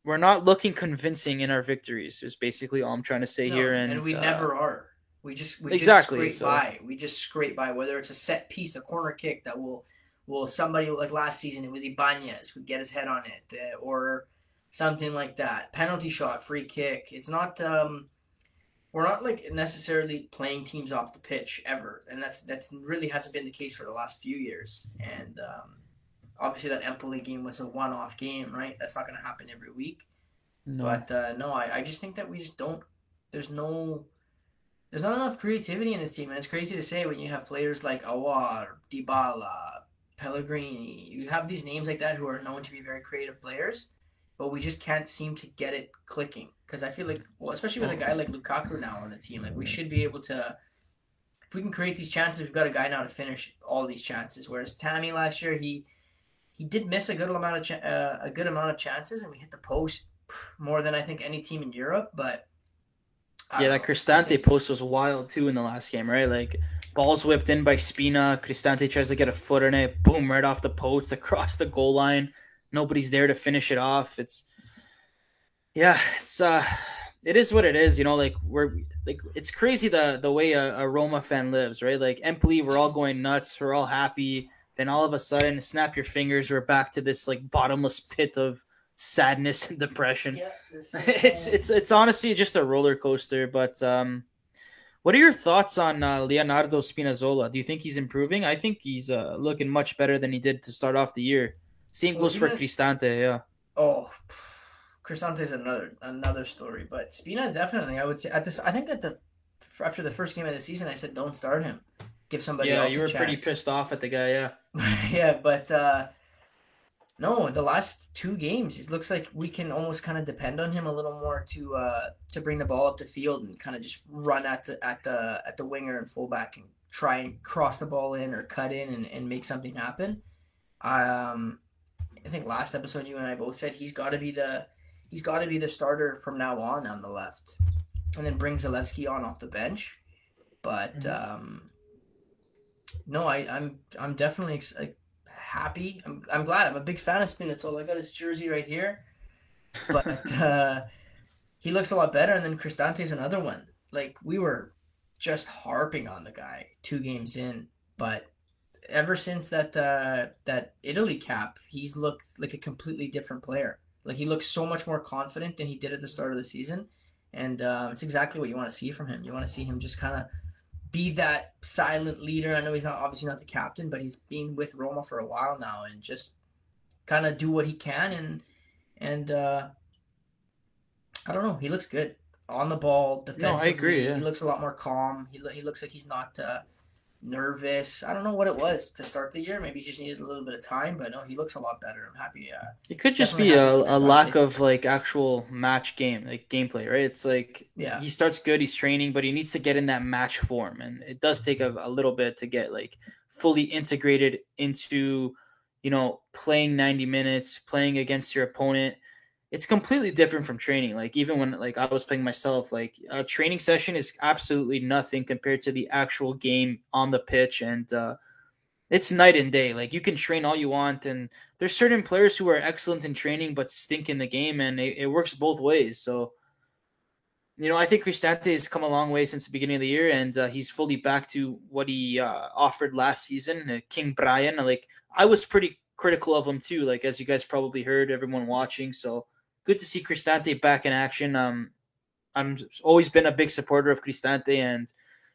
We're not looking convincing in our victories. Is basically all I'm trying to say no, here. And, and we uh, never are. We just we exactly, just scrape so. by. We just scrape by. Whether it's a set piece, a corner kick that will will somebody like last season it was Ibanez would get his head on it, uh, or something like that. Penalty shot, free kick. It's not. um we're not like necessarily playing teams off the pitch ever, and that's that's really hasn't been the case for the last few years. And um, obviously, that Empoli game was a one-off game, right? That's not going to happen every week. No. But uh, no, I, I just think that we just don't. There's no there's not enough creativity in this team, and it's crazy to say when you have players like Aouar, Dybala, Pellegrini. You have these names like that who are known to be very creative players, but we just can't seem to get it clicking. Because I feel like, well, especially with a guy like Lukaku now on the team, like we should be able to. If we can create these chances, we've got a guy now to finish all these chances. Whereas Tammy last year, he he did miss a good amount of uh, a good amount of chances, and we hit the post more than I think any team in Europe. But yeah, that Cristante think... post was wild too in the last game, right? Like balls whipped in by Spina, Cristante tries to get a foot in it, boom, right off the post across the goal line. Nobody's there to finish it off. It's yeah, it's uh it is what it is, you know, like we're like it's crazy the the way a, a Roma fan lives, right? Like Empoli, we're all going nuts, we're all happy. Then all of a sudden, snap your fingers, we're back to this like bottomless pit of sadness and depression. Yeah, it's it's it's honestly just a roller coaster. But um, what are your thoughts on uh, Leonardo Spinazzola? Do you think he's improving? I think he's uh, looking much better than he did to start off the year. Same well, goes for Cristante, yeah. Oh, Cristante is another another story, but Spina definitely. I would say at this. I think at the after the first game of the season, I said don't start him. Give somebody yeah, else. Yeah, you were pretty pissed off at the guy. Yeah. yeah, but uh, no, the last two games, it looks like we can almost kind of depend on him a little more to uh, to bring the ball up the field and kind of just run at the at the at the winger and fullback and try and cross the ball in or cut in and, and make something happen. Um, I think last episode you and I both said he's got to be the he's got to be the starter from now on on the left, and then bring Zalewski on off the bench. But mm-hmm. um, no, I, I'm I'm definitely ex- happy. I'm, I'm glad. I'm a big fan of Spinazzola. I got his jersey right here. But uh, he looks a lot better. And then Cristante is another one. Like, we were just harping on the guy two games in. But ever since that uh, that Italy cap, he's looked like a completely different player. Like, he looks so much more confident than he did at the start of the season. And uh, it's exactly what you want to see from him. You want to see him just kind of be that silent leader. I know he's not obviously not the captain, but he's been with Roma for a while now, and just kind of do what he can. And and uh, I don't know, he looks good on the ball defensively. No, I agree. Yeah. He looks a lot more calm. He he looks like he's not uh, nervous. I don't know what it was to start the year. Maybe he just needed a little bit of time, but no, he looks a lot better. I'm happy. Uh, it could just be a, a lack of like actual match game, like gameplay, right? It's like yeah, he starts good, he's training, but he needs to get in that match form, and it does take a, a little bit to get like fully integrated into, you know, playing 90 minutes, playing against your opponent it's completely different from training. Like even when like I was playing myself, like a training session is absolutely nothing compared to the actual game on the pitch, and uh, it's night and day. Like you can train all you want, and there's certain players who are excellent in training but stink in the game, and it, it works both ways. So. You know, I think Cristante has come a long way since the beginning of the year, and uh, he's fully back to what he uh, offered last season. Uh, King Bryan, like I was pretty critical of him too, like as you guys probably heard, everyone watching. So good to see Cristante back in action. Um, I'm always been a big supporter of Cristante, and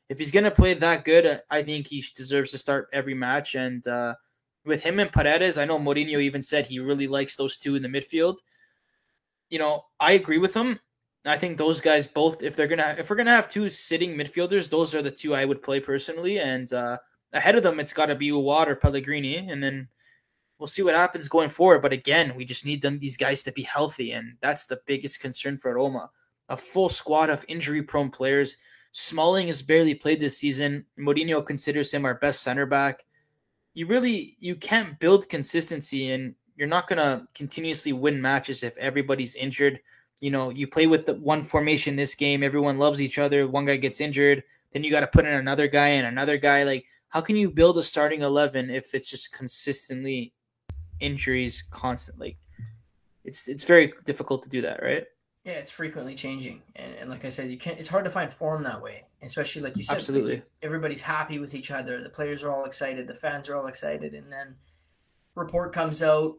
if he's gonna play that good, I think he deserves to start every match. And uh, with him and Paredes, I know Mourinho even said he really likes those two in the midfield. You know, I agree with him. I think those guys both, if they're gonna, if we're gonna have two sitting midfielders, those are the two I would play personally. And uh, ahead of them, it's got to be Aouar or Pellegrini, and then we'll see what happens going forward. But again, we just need them these guys to be healthy, and that's the biggest concern for Roma. A full squad of injury-prone players. Smalling has barely played this season. Mourinho considers him our best center back. You really you can't build consistency, and you're not gonna continuously win matches if everybody's injured. You know, you play with the one formation this game. Everyone loves each other. One guy gets injured, then you got to put in another guy and another guy. Like, how can you build a starting eleven if it's just consistently injuries constantly. It's it's very difficult to do that, right? Yeah, it's frequently changing, and, and like I said, you can't. It's hard to find form that way, especially like you said. Absolutely, like, everybody's happy with each other. The players are all excited. The fans are all excited, and then report comes out,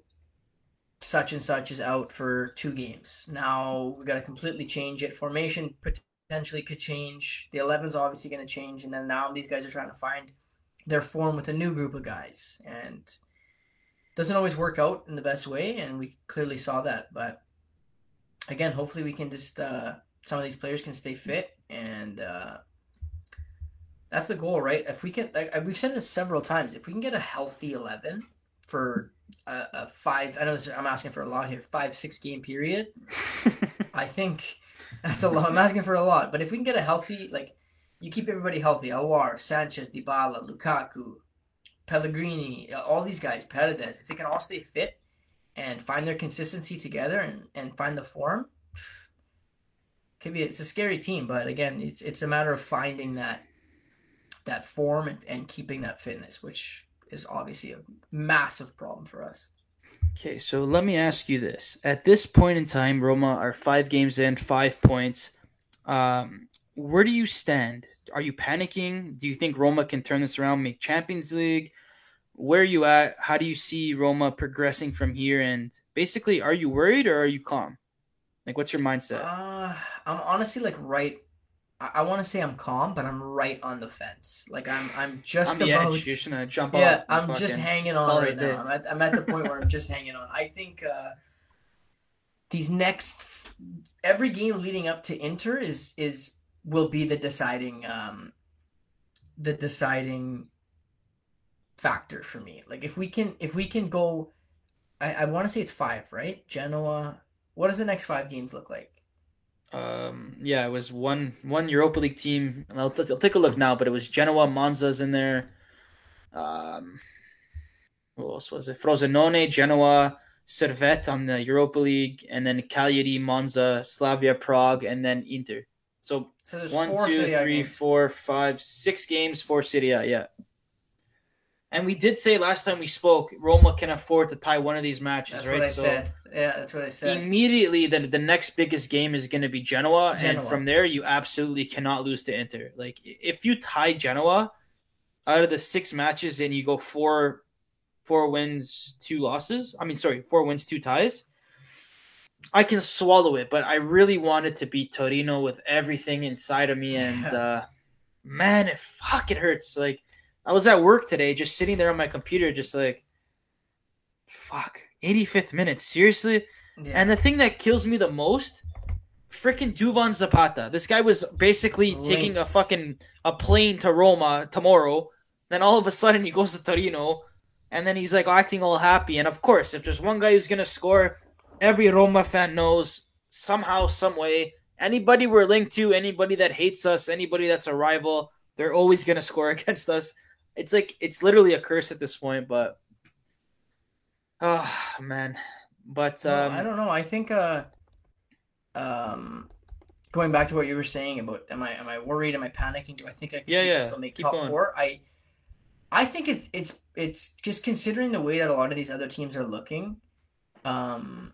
such and such is out for two games. Now we got to completely change it. Formation potentially could change. The 11's obviously going to change, and then now these guys are trying to find their form with a new group of guys, and doesn't always work out in the best way, and we clearly saw that. But again, hopefully we can just uh, some of these players can stay fit and uh, That's the goal, right? If we can, like we've said this several times, if we can get a healthy eleven for a, a five, I know this, I'm asking for a lot here, five six game period. I think that's a lot. I'm asking for a lot, but if we can get a healthy, like you keep everybody healthy, Aouar, Sanches, Dybala, Lukaku, Pellegrini, all these guys, Paredes, if they can all stay fit and find their consistency together and, and find the form, could be it's a scary team, but again, it's it's a matter of finding that that form and, and keeping that fitness, which is obviously a massive problem for us. Okay, so let me ask you this: At this point in time, Roma are five games in, five points. Um, where do you stand? Are you panicking? Do you think Roma can turn this around, make Champions League? Where are you at? How do you see Roma progressing from here? And basically, are you worried or are you calm? Like, what's your mindset? Uh, I'm honestly like right. I, I want to say I'm calm, but I'm right on the fence. Like I'm, I'm just on about. Edge. You're just gonna jump yeah, I'm just hanging on right now. I'm at, I'm at the point where I'm just hanging on. I think uh, these next every game leading up to Inter is is will be the deciding um, the deciding factor for me. Like if we can if we can go I, I want to say it's five, right? Genoa. What does the next five games look like? Um, yeah, it was one one Europa League team. I'll, t- I'll take a look now, but it was Genoa, Monza's in there. Um, who else was it? Frosinone, Genoa, Servette on the Europa League, and then Cagliari, Monza, Slavia Prague, and then Inter. So, So there's one, two, three, games. four, five, six games for A, yeah. And we did say last time we spoke, Roma can afford to tie one of these matches, That's right? what I so said. Yeah, that's what I said. immediately, the the next biggest game is going to be Genoa, Genoa. and from there, you absolutely cannot lose to Inter. Like if you tie Genoa out of the six matches and you go four four wins, two losses. I mean, sorry, four wins, two ties. I can swallow it, but I really wanted to beat Torino with everything inside of me, and Yeah. uh, man, it fuck it hurts. Like I was at work today, just sitting there on my computer, just like, fuck, 85th minute, seriously. Yeah. And the thing that kills me the most, freaking Duvan Zapata. This guy was basically taking a fucking a plane to Roma tomorrow. Then all of a sudden he goes to Torino, and then he's like acting all happy. And of course, if there's one guy who's gonna score, every Roma fan knows somehow, some way. Anybody we're linked to, anybody that hates us, anybody that's a rival, they're always gonna score against us. It's like it's literally a curse at this point. But oh man, but No, um, I don't know. I think uh um going back to what you were saying about am I am I worried? Am I panicking? Do I think I can Yeah, yeah. still make Keep top going. four? I I think it's it's it's just considering the way that a lot of these other teams are looking. Um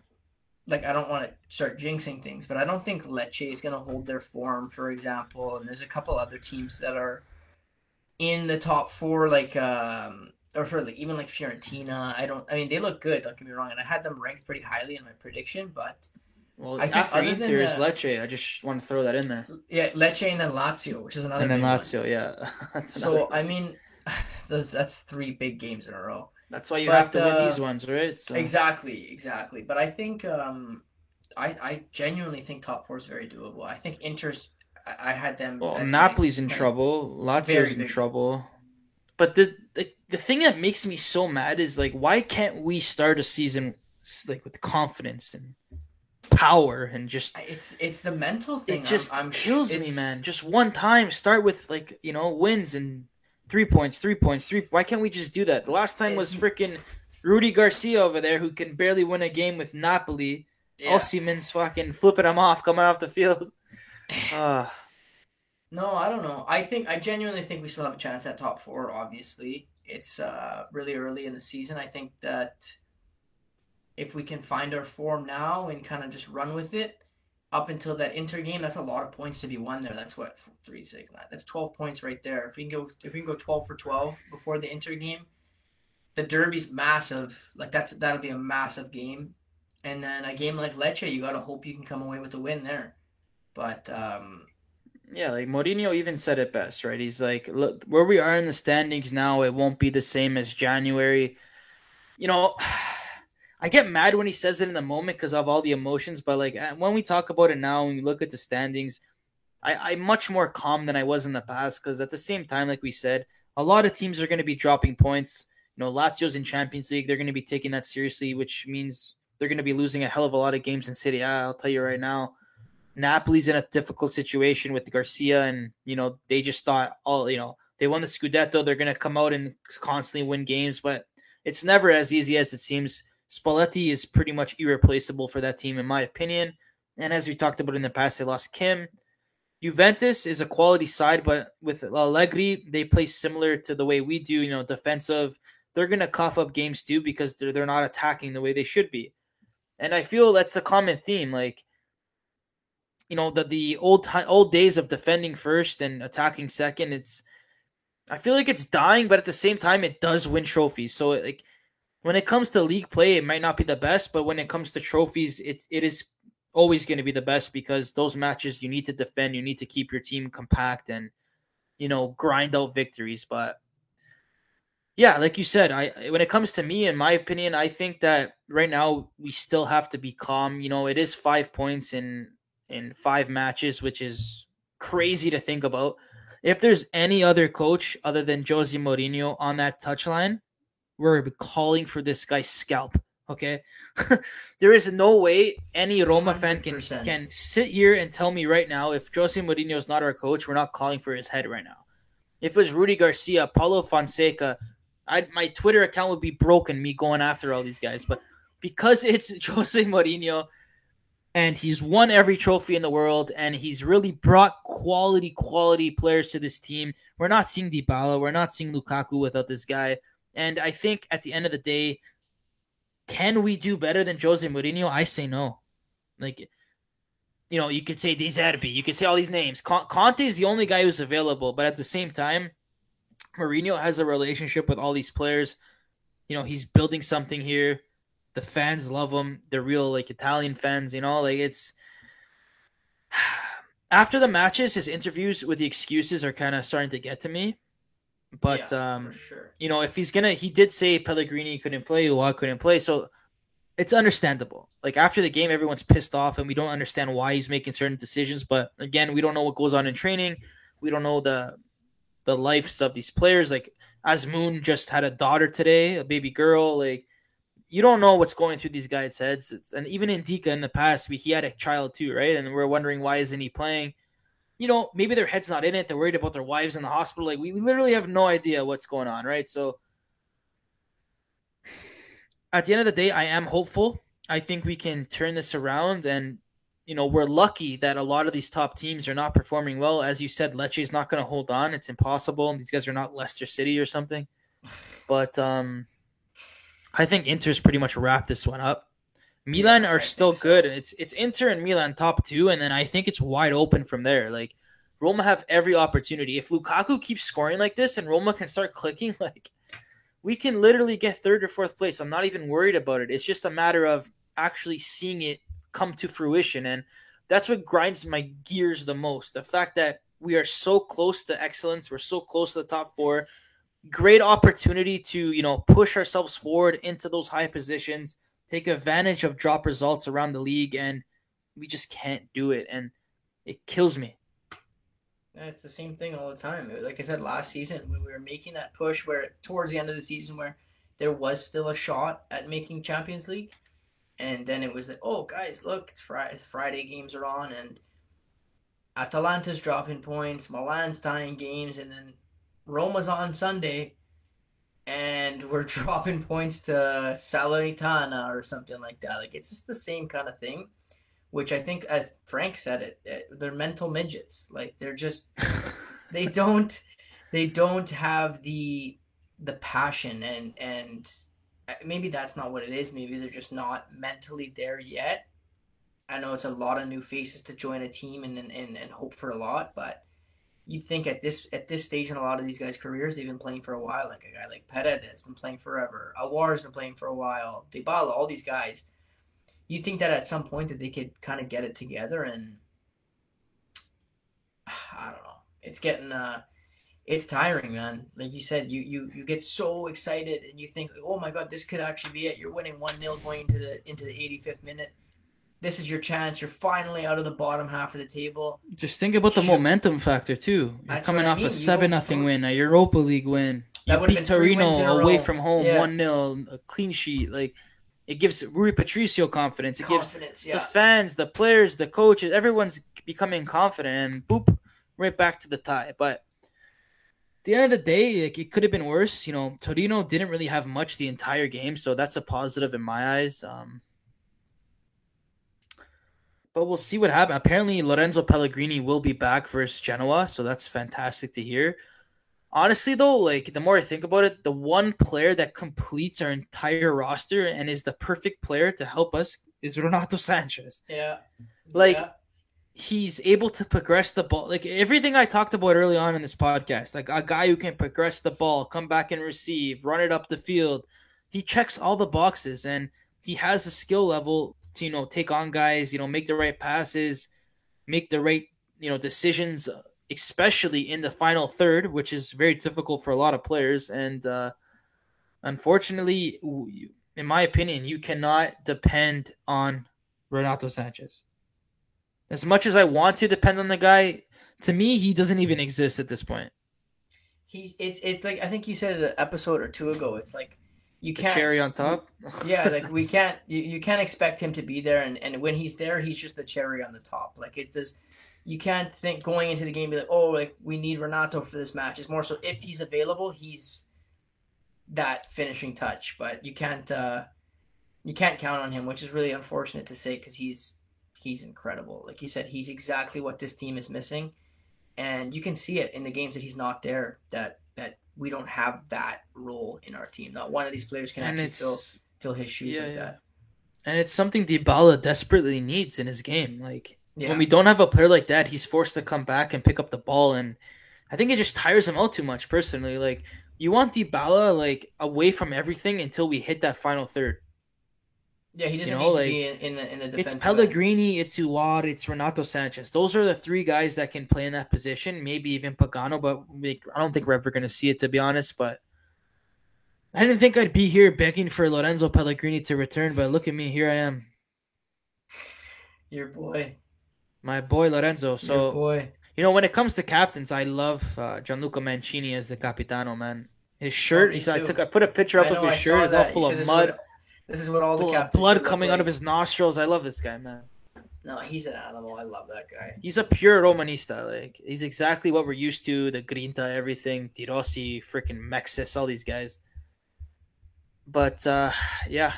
like I don't want to start jinxing things, but I don't think Lecce is going to hold their form, for example. And there's a couple other teams that are in the top four, like um, or sort like even like Fiorentina. I don't. I mean, they look good. Don't get me wrong, and I had them ranked pretty highly in my prediction. But Well, I think after Inter is Lecce. I just want to throw that in there. yeah, Lecce and then Lazio, which is another. And then big one. Lazio, yeah. So I mean, those that's three big games in a row. That's why you but, have to win uh, these ones, right? So Exactly, exactly. But I think um, I I genuinely think top four is very doable. I think Inter's. I, I had them. well, Napoli's in trouble. Lazio's in big. trouble. But the, the the thing that makes me so mad is like, why can't we start a season like with confidence and power and just It's it's the mental thing. it just I'm, I'm, kills me, man. Just one time, start with like you know wins and three points, three points, three. Why can't we just do that? The last time was freaking Rudi Garcia over there, who can barely win a game with Napoli. Yeah. Osimhen's fucking flipping him off, coming off the field. Ah, No, I don't know. I think I genuinely think we still have a chance at top four. Obviously, it's uh, really early in the season. I think that if we can find our form now and kind of just run with it up until that Inter game, that's a lot of points to be won there. That's what three, six, nine. That's twelve points right there. If we can go, if we can go twelve for twelve before the Inter game, the Derby's massive. Like that's that'll be a massive game. And then a game like Lecce, you gotta hope you can come away with a win there. But um, yeah, like Mourinho even said it best, right? He's like, look, where we are in the standings now, it won't be the same as January. You know, I get mad when he says it in the moment because of all the emotions, but like uh, when we talk about it now, when we look at the standings, I, I'm much more calm than I was in the past because at the same time, like we said, a lot of teams are going to be dropping points. You know, Lazio's in Champions League; they're going to be taking that seriously, which means they're going to be losing a hell of a lot of games in City. I'll tell you right now. Napoli's in a difficult situation with Garcia, and you know they just thought all you know they won the Scudetto. They're going to come out and constantly win games, but it's never as easy as it seems. Spalletti is pretty much irreplaceable for that team, in my opinion. And as we talked about in the past, they lost Kim. Juventus is a quality side, but with Allegri, they play similar to the way we do. You know, defensive. They're going to cough up games too because they're they're not attacking the way they should be. And I feel that's the common theme. Like you know the the old time, old days of defending first and attacking second. It's I feel like it's dying, but at the same time, it does win trophies. So like when it comes to league play, it might not be the best, but when it comes to trophies, it's it is always going to be the best because those matches you need to defend, you need to keep your team compact and you know grind out victories. But yeah, like you said, I when it comes to me, in my opinion, I think that right now we still have to be calm. You know, it is five points in in five matches, which is crazy to think about. If there's any other coach other than Jose Mourinho on that touchline, we're calling for this guy's scalp. Okay, there is no way any Roma 100%. fan can can sit here and tell me right now if Jose Mourinho is not our coach, we're not calling for his head right now. If it was Rudi Garcia, Paulo Fonseca, I my Twitter account would be broken. Me going after all these guys, but because it's Jose Mourinho, and he's won every trophy in the world and he's really brought quality quality players to this team we're not seeing Dybala we're not seeing Lukaku without this guy and I think at the end of the day can we do better than Jose Mourinho I say no like you know you could say De Zerbi you could say all these names Conte is the only guy who's available but at the same time Mourinho has a relationship with all these players you know he's building something here the fans love him. They're real like Italian fans, you know. Like it's after the matches, his interviews with the excuses are kind of starting to get to me. But yeah, um, sure. you know, if he's gonna, he did say Pellegrini couldn't play, Aouar couldn't play, so it's understandable. Like after the game, everyone's pissed off, and we don't understand why he's making certain decisions. But again, we don't know what goes on in training. We don't know the the lives of these players. Like Azmoun just had a daughter today, a baby girl. Like you don't know what's going through these guys' heads. It's, and even Ndicka in the past, we, he had a child too, right? And we're wondering why isn't he playing? You know, maybe their head's not in it. They're worried about their wives in the hospital. Like we literally have no idea what's going on, right? So at the end of the day, I am hopeful. I think we can turn this around and you know, we're lucky that a lot of these top teams are not performing well. As you said, Lecce is not going to hold on. It's impossible. And These guys are not Leicester City or something. But um I think Inter's pretty much wrapped this one up. Milan are still so. good. It's it's Inter and Milan top two, and then I think it's wide open from there. Like Roma have every opportunity. If Lukaku keeps scoring like this and Roma can start clicking, like we can literally get third or fourth place. I'm not even worried about it. It's just a matter of actually seeing it come to fruition, and that's what grinds my gears the most. The fact that we are so close to excellence, we're so close to the top four great opportunity to you know push ourselves forward into those high positions take advantage of drop results around the league and we just can't do it and it kills me. It's the same thing all the time. Like i said last season when we were making that push where towards the end of the season where there was still a shot at making champions league and then it was like oh guys look it's friday friday games are on and atalanta's dropping points milan's tying games and then Roma's on Sunday, and we're dropping points to Salernitana or something like that. Like it's just the same kind of thing, which I think, as Frank said it, eh, they're mental midgets. Like they're just they don't they don't have the the passion and and eh, maybe that's not what it is. Maybe they're just not mentally there yet. I know it's a lot of new faces to join a team and and, and hope for a lot, but you'd think at this at this stage in a lot of these guys' careers, they've been playing for a while. Like a guy like Pettit that's been playing forever. Aouar's been playing for a while. Dybala, all these guys. You'd think that at some point that they could kind of get it together, and I don't know. It's getting uh, it's tiring, man. Like you said, you you you get so excited and you think, oh my god, this could actually be it. You're winning one 0 going into the into the 85th minute, this is your chance. You're finally out of the bottom half of the table. Just think about the momentum factor too. You're That's coming what I off mean. a You seven go nothing win, a Europa League win. That You would've beat been three Torino wins in a away row. from home, Yeah. one 0 a clean sheet. Like it gives Rui Patricio confidence. It gives Confidence, the fans, the players, the coaches, everyone's becoming confident, and boop, right back to the tie. But at the end of the day, like it could have been worse. You know, Torino didn't really have much the entire game, so that's a positive in my eyes. Um, but we'll see what happens. Apparently, Lorenzo Pellegrini will be back versus Genoa, so that's fantastic to hear. Honestly, though, like the more I think about it, the one player that completes our entire roster and is the perfect player to help us is Renato Sanches. Yeah. Like, Yeah. He's able to progress the ball, like everything I talked about early on in this podcast. Like a guy who can progress the ball, come back and receive, run it up the field. He checks all the boxes, and he has the skill level to you know take on guys, you know, make the right passes, make the right you know decisions, especially in the final third, which is very difficult for a lot of players. And uh, unfortunately, in my opinion, you cannot depend on Renato Sanches. As much as I want to depend on the guy, to me, he doesn't even exist at this point. He's it's it's like I think you said it an episode or two ago. It's like you can't cherry on top. Yeah, like we can't you, you can't expect him to be there and, and when he's there he's just the cherry on the top. Like it's just you can't think going into the game be like, oh like we need Renato for this match. It's more so if he's available, he's that finishing touch. But you can't uh you can't count on him, which is really unfortunate to say because he's he's incredible. Like you said, he's exactly what this team is missing. And you can see it in the games that he's not there that that we don't have that role in our team. Not one of these players can and actually fill fill his shoes Yeah, like that. and it's something Dybala desperately needs in his game. Like Yeah. when we don't have a player like that, he's forced to come back and pick up the ball, and I think it just tires him out too much. Personally, like you want Dybala like away from everything until we hit that final third. Yeah, he doesn't you know, need like, to be in in, the- in the It's defensive. end. Pellegrini, it's Aouar, it's Renato Sanches. Those are the three guys that can play in that position. Maybe even Pagano, but like, I don't think we're ever going to see it to be honest. But I didn't think I'd be here begging for Lorenzo Pellegrini to return, but look at me, here I am, Your boy, my boy Lorenzo. your So boy. you know, when it comes to captains, I love uh, Gianluca Mancini as the capitano. Man, his shirt. me he's, I took, I put a picture up know, of his I shirt. It's all full You of said this is mud, what- This is what all the full of captains blood look coming out of his nostrils. I love this guy, man. No, he's an animal. I love that guy. He's a pure Romanista. Like he's exactly what we're used to. The Grinta, everything. De Rossi, freaking Mexis, all these guys. But uh yeah.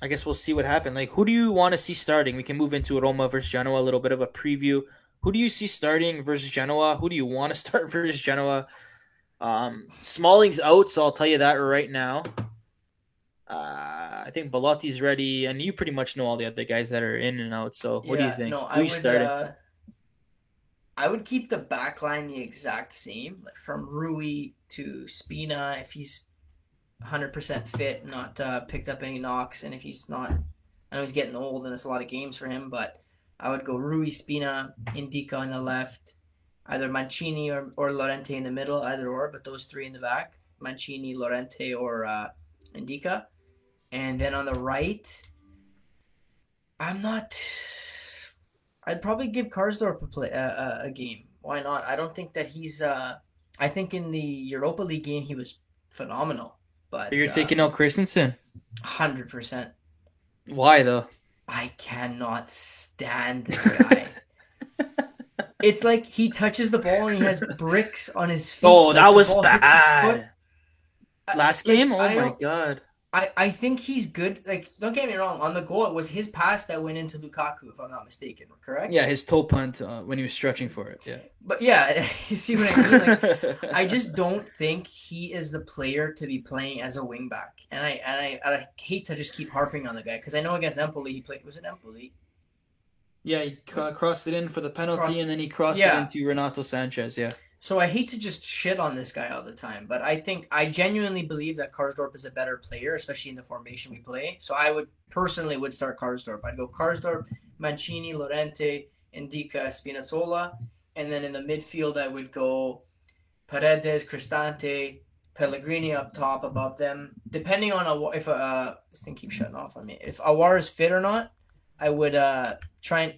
I guess we'll see what happens. Like who do you want to see starting? We can move into Roma versus Genoa, a little bit of a preview. Who do you see starting versus Genoa? Who do you want to start versus Genoa? Um Smalling's out, so I'll tell you that right now. Uh, I think Belotti's ready, and you pretty much know all the other guys that are in and out. So, what do you think? No, I would. Uh, I would keep the back line the exact same, like from Rui to Spina if he's 100% fit, not uh, picked up any knocks, and if he's not, I know he's getting old and it's a lot of games for him, but I would go Rui, Spina, Ndicka on the left, either Mancini or, or Llorente in the middle, either or, but those three in the back, Mancini, Llorente, or uh, Ndicka, and then on the right, I'm not. I'd probably give Karsdorp a play uh, a, game. Why not? I don't think that he's. Uh, I think in the Europa League game he was phenomenal, but You're taking out Kristensen. hundred percent. Why though? I cannot stand this guy. it's like he touches the ball and he has bricks on his feet. Oh, like that was ball hits his bad. Last like, game? Oh I my god. I, I think he's good. Like, don't get me wrong. On the goal, it was his pass that went into Lukaku, if I'm not mistaken. Correct? Yeah, his toe punt uh, when he was stretching for it. Yeah. But yeah, you see what I mean? Like, I just don't think he is the player to be playing as a wingback, and I and I, and I hate to just keep harping on the guy because I know against Empoli he played. Was it Empoli? yeah, he ca- crossed it in for the penalty, Crossed- and then he crossed Yeah. it into Renato Sanches. Yeah. So I hate to just shit on this guy all the time, but I think I genuinely believe that Karsdorp is a better player, especially in the formation we play. So I would personally would start Karsdorp. I'd go Karsdorp, Mancini, Llorente, Ndicka, Spinazzola, and then in the midfield I would go Paredes, Cristante, Pellegrini up top above them, depending on a, if uh this thing keeps shutting off on me. If Aouar is fit or not, I would uh try and.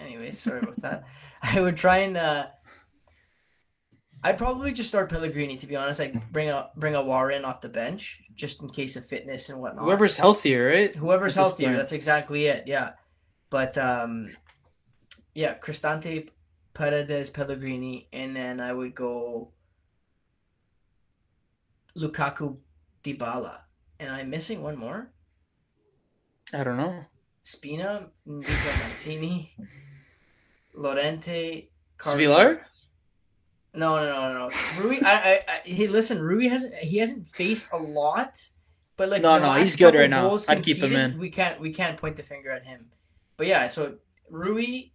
Anyways, sorry about that. I would try and. uh I'd probably just start Pellegrini to be honest. Like bring a bring a Warren off the bench just in case of fitness and whatnot. Whoever's healthier, right? Whoever's healthier, that's exactly it. Yeah, but um, yeah, Cristante, Paredes, Pellegrini, and then I would go Lukaku, Dybala, and I'm missing one more. I don't know. Spina, Nico Mancini, Llorente, Svilar. No, no, no, no. Rui, I, I, I, hey, listen, Rui hasn't he hasn't faced a lot, but like no, no, he's good right now. I'd keep him in. We can't, we can't point the finger at him. But yeah, so Rui,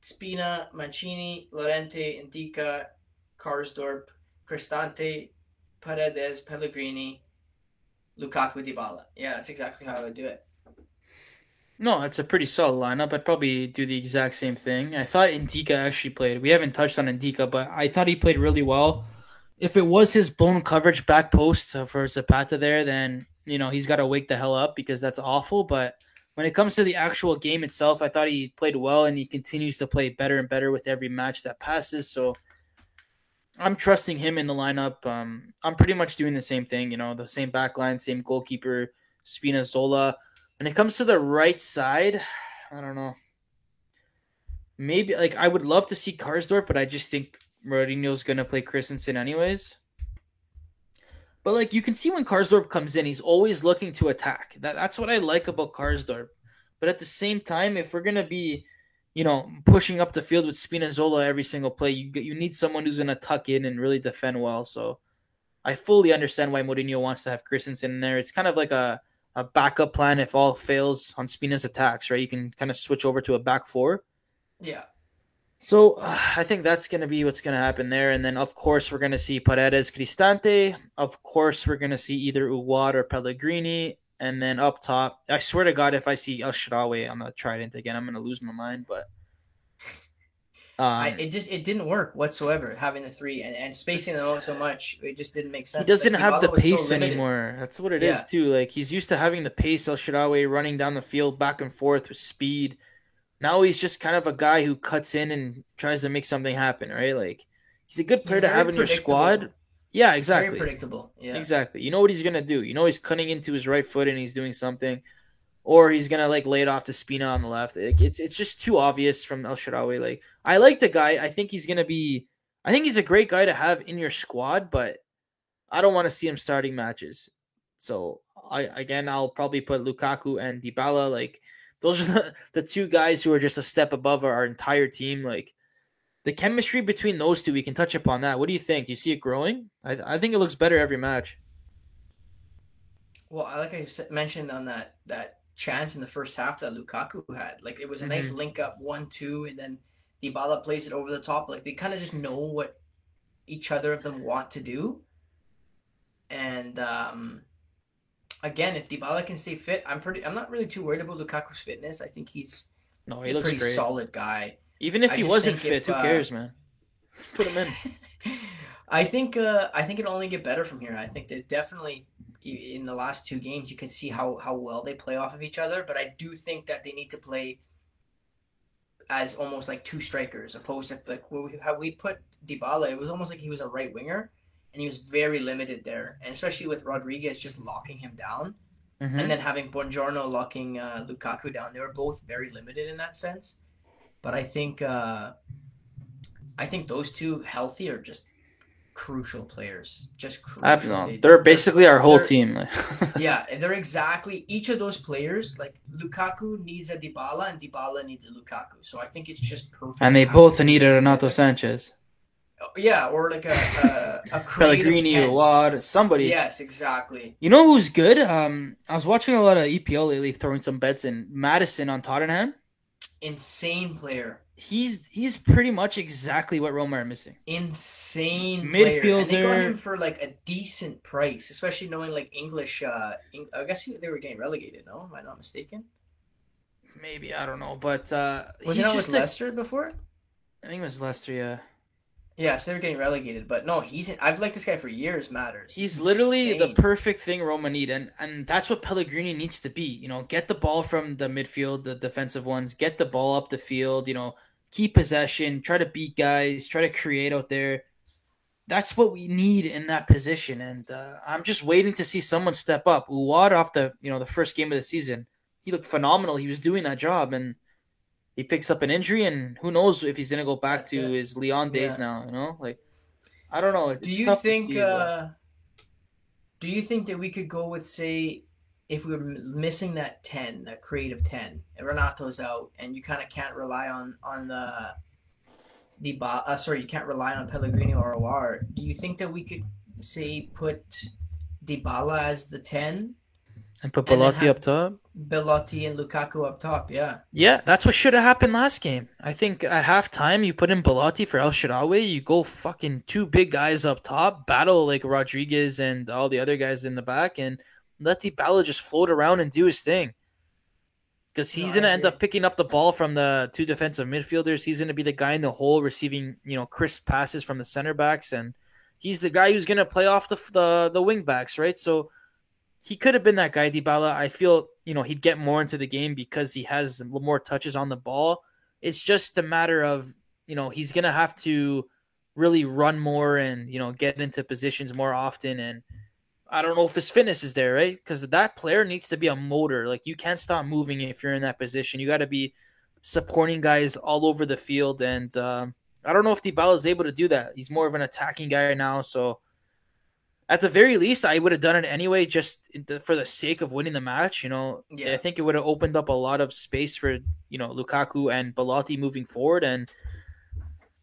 Spina, Mancini, Llorente, Ndicka, Karsdorp, Cristante, Paredes, Pellegrini, Lukaku, Dybala. Yeah, that's exactly how I would do it. No, it's a pretty solid lineup. I'd probably do the exact same thing. I thought Ndicka actually played. We haven't touched on Ndicka, but I thought he played really well. If it was his blown coverage back post for Zapata there, then you know he's got to wake the hell up because that's awful. But when it comes to the actual game itself, I thought he played well and he continues to play better and better with every match that passes. So I'm trusting him in the lineup. Um, I'm pretty much doing the same thing, you know, the same back line, same goalkeeper, Spinazzola. When it comes to the right side, I don't know. Maybe like I would love to see Karsdorp, but I just think Mourinho's gonna play Kristensen anyways. But like you can see when Karsdorp comes in, he's always looking to attack. That that's what I like about Karsdorp. But at the same time, if we're gonna be, you know, pushing up the field with Spinazzola every single play, you you need someone who's gonna tuck in and really defend well. So I fully understand why Mourinho wants to have Kristensen in there. It's kind of like a a backup plan if all fails on Spina's attacks, right? You can kind of switch over to a back four. Yeah. So uh, I think that's going to be what's going to happen there. And then, of course, we're going to see Paredes Cristante. Of course, we're going to see either Aouar or Pellegrini. And then up top, I swear to God, if I see El Shaarawy on the Trident again, I'm going to lose my mind. But um, I, it just it didn't work whatsoever having the three and, and spacing them out so much. It just didn't make sense. He doesn't like, have the pace so anymore. That's what it yeah. is too. Like he's used to having the pace. El Shaarawy running down the field back and forth with speed now he's just kind of a guy who cuts in and tries to make something happen, right? Like he's a good player to have in your squad. Yeah, exactly. Very predictable. Yeah. Exactly. You know what he's gonna do. You know he's cutting into his right foot and he's doing something. Or he's gonna like lay it off to Spina on the left. It's it's just too obvious from El Shaarawy. Like I like the guy. I think he's gonna be I think he's a great guy to have in your squad, but I don't want to see him starting matches. So I again I'll probably put Lukaku and Dybala like those are the, the two guys who are just a step above our, our entire team. Like the chemistry between those two, we can touch upon that. What do you think? Do you see it growing? I, I think it looks better every match. Well, like I mentioned on that that chance in the first half that Lukaku had, like it was a mm-hmm. nice link up one two, and then Dybala plays it over the top. Like they kind of just know what each other of them want to do, and um, again, if Dybala can stay fit, I'm pretty. I'm not really too worried about Lukaku's fitness. I think he's no, he looks a pretty great. solid guy. Even if I he wasn't fit, if, who uh, cares, man? Put him in. I think. Uh, I think it'll only get better from here. I think that definitely in the last two games you can see how how well they play off of each other. But I do think that they need to play as almost like two strikers, opposed to like how we put Dybala. It was almost like he was a right winger and he was very limited there, and especially with Rodriguez just locking him down, mm-hmm. and then having Buongiorno locking uh, Lukaku down. They were both very limited in that sense. But I think uh, I think those two healthy are just crucial players. Just crucial. They, they're basically our whole team. yeah, they're exactly each of those players. Like Lukaku needs a Dybala, and Dybala needs a Lukaku. So I think it's just perfect. And they both need a Renato Sanches. yeah, or like a a, a Pellegrini or somebody. Yes, exactly. You know who's good? Um, I was watching a lot of EPL lately, throwing some bets in. Maddison on Tottenham. Insane player. He's he's pretty much exactly what Roma are missing. Insane midfielder. Player. And they got him for like a decent price, especially knowing like English. Uh, I guess they were getting relegated. No, am I not mistaken? Maybe I don't know, but uh, was he not with a, Leicester before? I think it was Leicester. Yeah. Yeah, so they're getting relegated, but no, he's. I've liked this guy for years. Matters. He's literally the perfect thing Roma need, and and that's what Pellegrini needs to be. You know, get the ball from the midfield, the defensive ones, get the ball up the field. You know, keep possession, try to beat guys, try to create out there. That's what we need in that position, and uh, I'm just waiting to see someone step up. Aouar off the you know the first game of the season, he looked phenomenal. He was doing that job, and he picks up an injury, and who knows if he's gonna go back That's to it. his Lyon days yeah. now. You know, like I don't know. It's do you think? See, uh, do you think that we could go with say, if we are missing that ten, that creative ten, and Renato's out, and you kind of can't rely on on the the uh, sorry, you can't rely on Pellegrini or Aouar. Do you think that we could say put Dybala as the ten and put Belotti up top. Belotti and Lukaku up top, yeah. Yeah, that's what should have happened last game. I think at halftime you put in Belotti for El Shaarawy, you go fucking two big guys up top, battle like Rodriguez and all the other guys in the back, and let the Dybala just float around and do his thing. Because he's no, gonna end up picking up the ball from the two defensive midfielders. He's gonna be the guy in the hole receiving, you know, crisp passes from the center backs, and he's the guy who's gonna play off the the, the wing backs, right? So he could have been that guy, Dybala. I feel you know he'd get more into the game because he has more touches on the ball. It's just a matter of you know he's gonna have to really run more and you know get into positions more often and I don't know if his fitness is there, right? Because that player needs to be a motor. Like you can't stop moving if you're in that position. You got to be supporting guys all over the field, and um, I don't know if Dybala is able to do that. He's more of an attacking guy now, so at the very least, I would have done it anyway, just for the sake of winning the match. You know, yeah. I think it would have opened up a lot of space for you know Lukaku and Belotti moving forward, and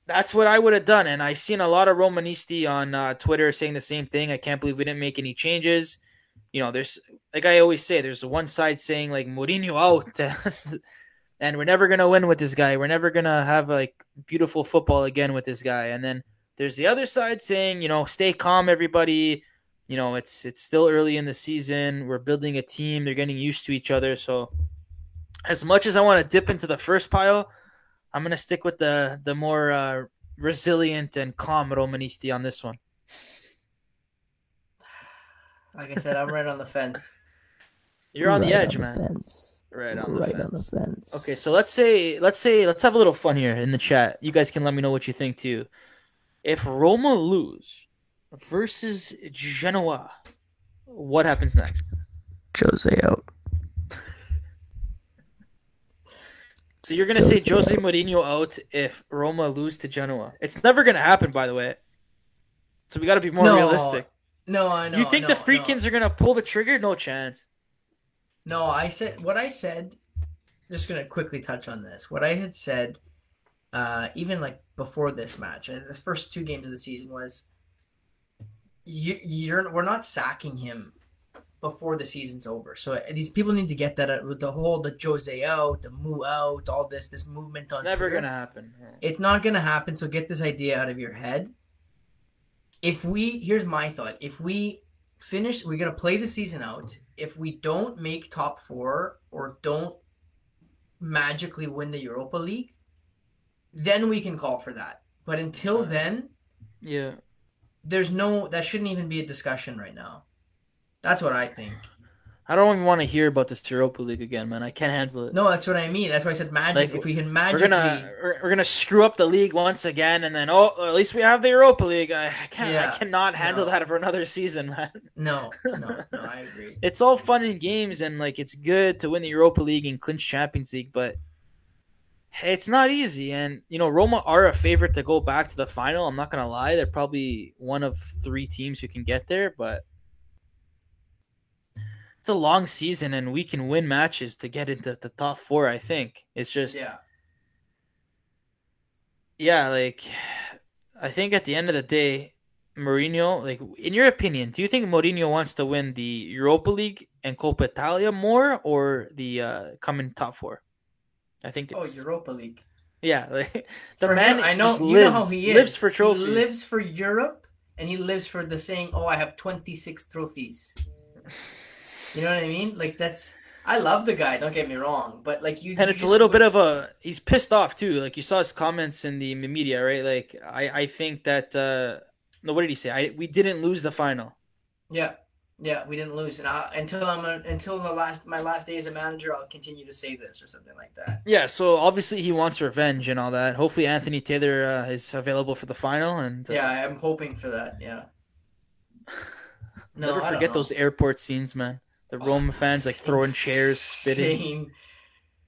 that's what I would have done. And I seen a lot of Romanisti on uh, Twitter saying the same thing. I can't believe we didn't make any changes. You know, there's like I always say, there's one side saying like Mourinho out, and we're never gonna win with this guy. We're never gonna have like beautiful football again with this guy, and then there's the other side saying, you know, stay calm, everybody. You know, it's it's still early in the season. We're building a team. They're getting used to each other. So, as much as I want to dip into the first pile, I'm gonna stick with the the more uh, resilient and calm Romanisti on this one. Like I said, I'm right on the fence. You're on right the edge, on man. Fence. Right on the right fence. on the fence. Okay, so let's say let's say let's have a little fun here in the chat. You guys can let me know what you think too. If Roma lose versus Genoa, what happens next? Jose out. so you're gonna Jose say Jose out. Mourinho out if Roma lose to Genoa? It's never gonna happen, by the way. So we got to be more no, realistic. No, I know. You think no, the Friedkins no. are gonna pull the trigger? No chance. No, I said what I said. Just gonna quickly touch on this. What I had said, uh, even like before this match. The first two games of the season was you, you're we're not sacking him before the season's over. So these people need to get that uh, with the whole the Jose out, the move out, all this this movement on. It's never Twitter. gonna happen. It's not gonna happen. So get this idea out of your head. If we here's my thought: if we finish, we're gonna play the season out. If we don't make top four or don't magically win the Europa League, then we can call for that. But until then, yeah, there's no that shouldn't even be a discussion right now. That's what I think. I don't even want to hear about this Europa League again, man. I can't handle it. No, that's what I mean. That's why I said magic. Like, if we can magically, we're gonna we're, we're, gonna screw up the league once again, and then oh, at least we have the Europa League. I, I can't. Yeah, I cannot handle no. that for another season, man. No, no, no. I agree. it's all fun and games, and like it's good to win the Europa League and clinch Champions League, but it's not easy. And, you know, Roma are a favorite to go back to the final. I'm not going to lie. They're probably one of three teams who can get there, but it's a long season and we can win matches to get into the top four, I think. It's just. Yeah. Yeah, like, I think at the end of the day, Mourinho, like, in your opinion, do you think Mourinho wants to win the Europa League and Coppa Italia more or the uh, coming top four? I think oh, it's oh Europa League. Yeah, like, the for man him, I know you lives, know how he is. lives for trophies. He lives for Europe, and he lives for the saying, "Oh, I have twenty six trophies." You know what I mean? Like that's I love the guy. Don't get me wrong, but like you, and it's a little bit of a he's pissed off too. Like you saw his comments in the media, right? Like I I think that uh no, what did he say? I we didn't lose the final. yeah, yeah. We didn't lose, and I, until I'm until the last my last day as a manager, I'll continue to say this or something like that. Yeah, so obviously he wants revenge and all that. Hopefully Anthony Taylor uh, is available for the final and uh, Yeah, I'm hoping for that. Yeah. No, never forget those airport scenes, man. The Roma fans like throwing chairs, spitting.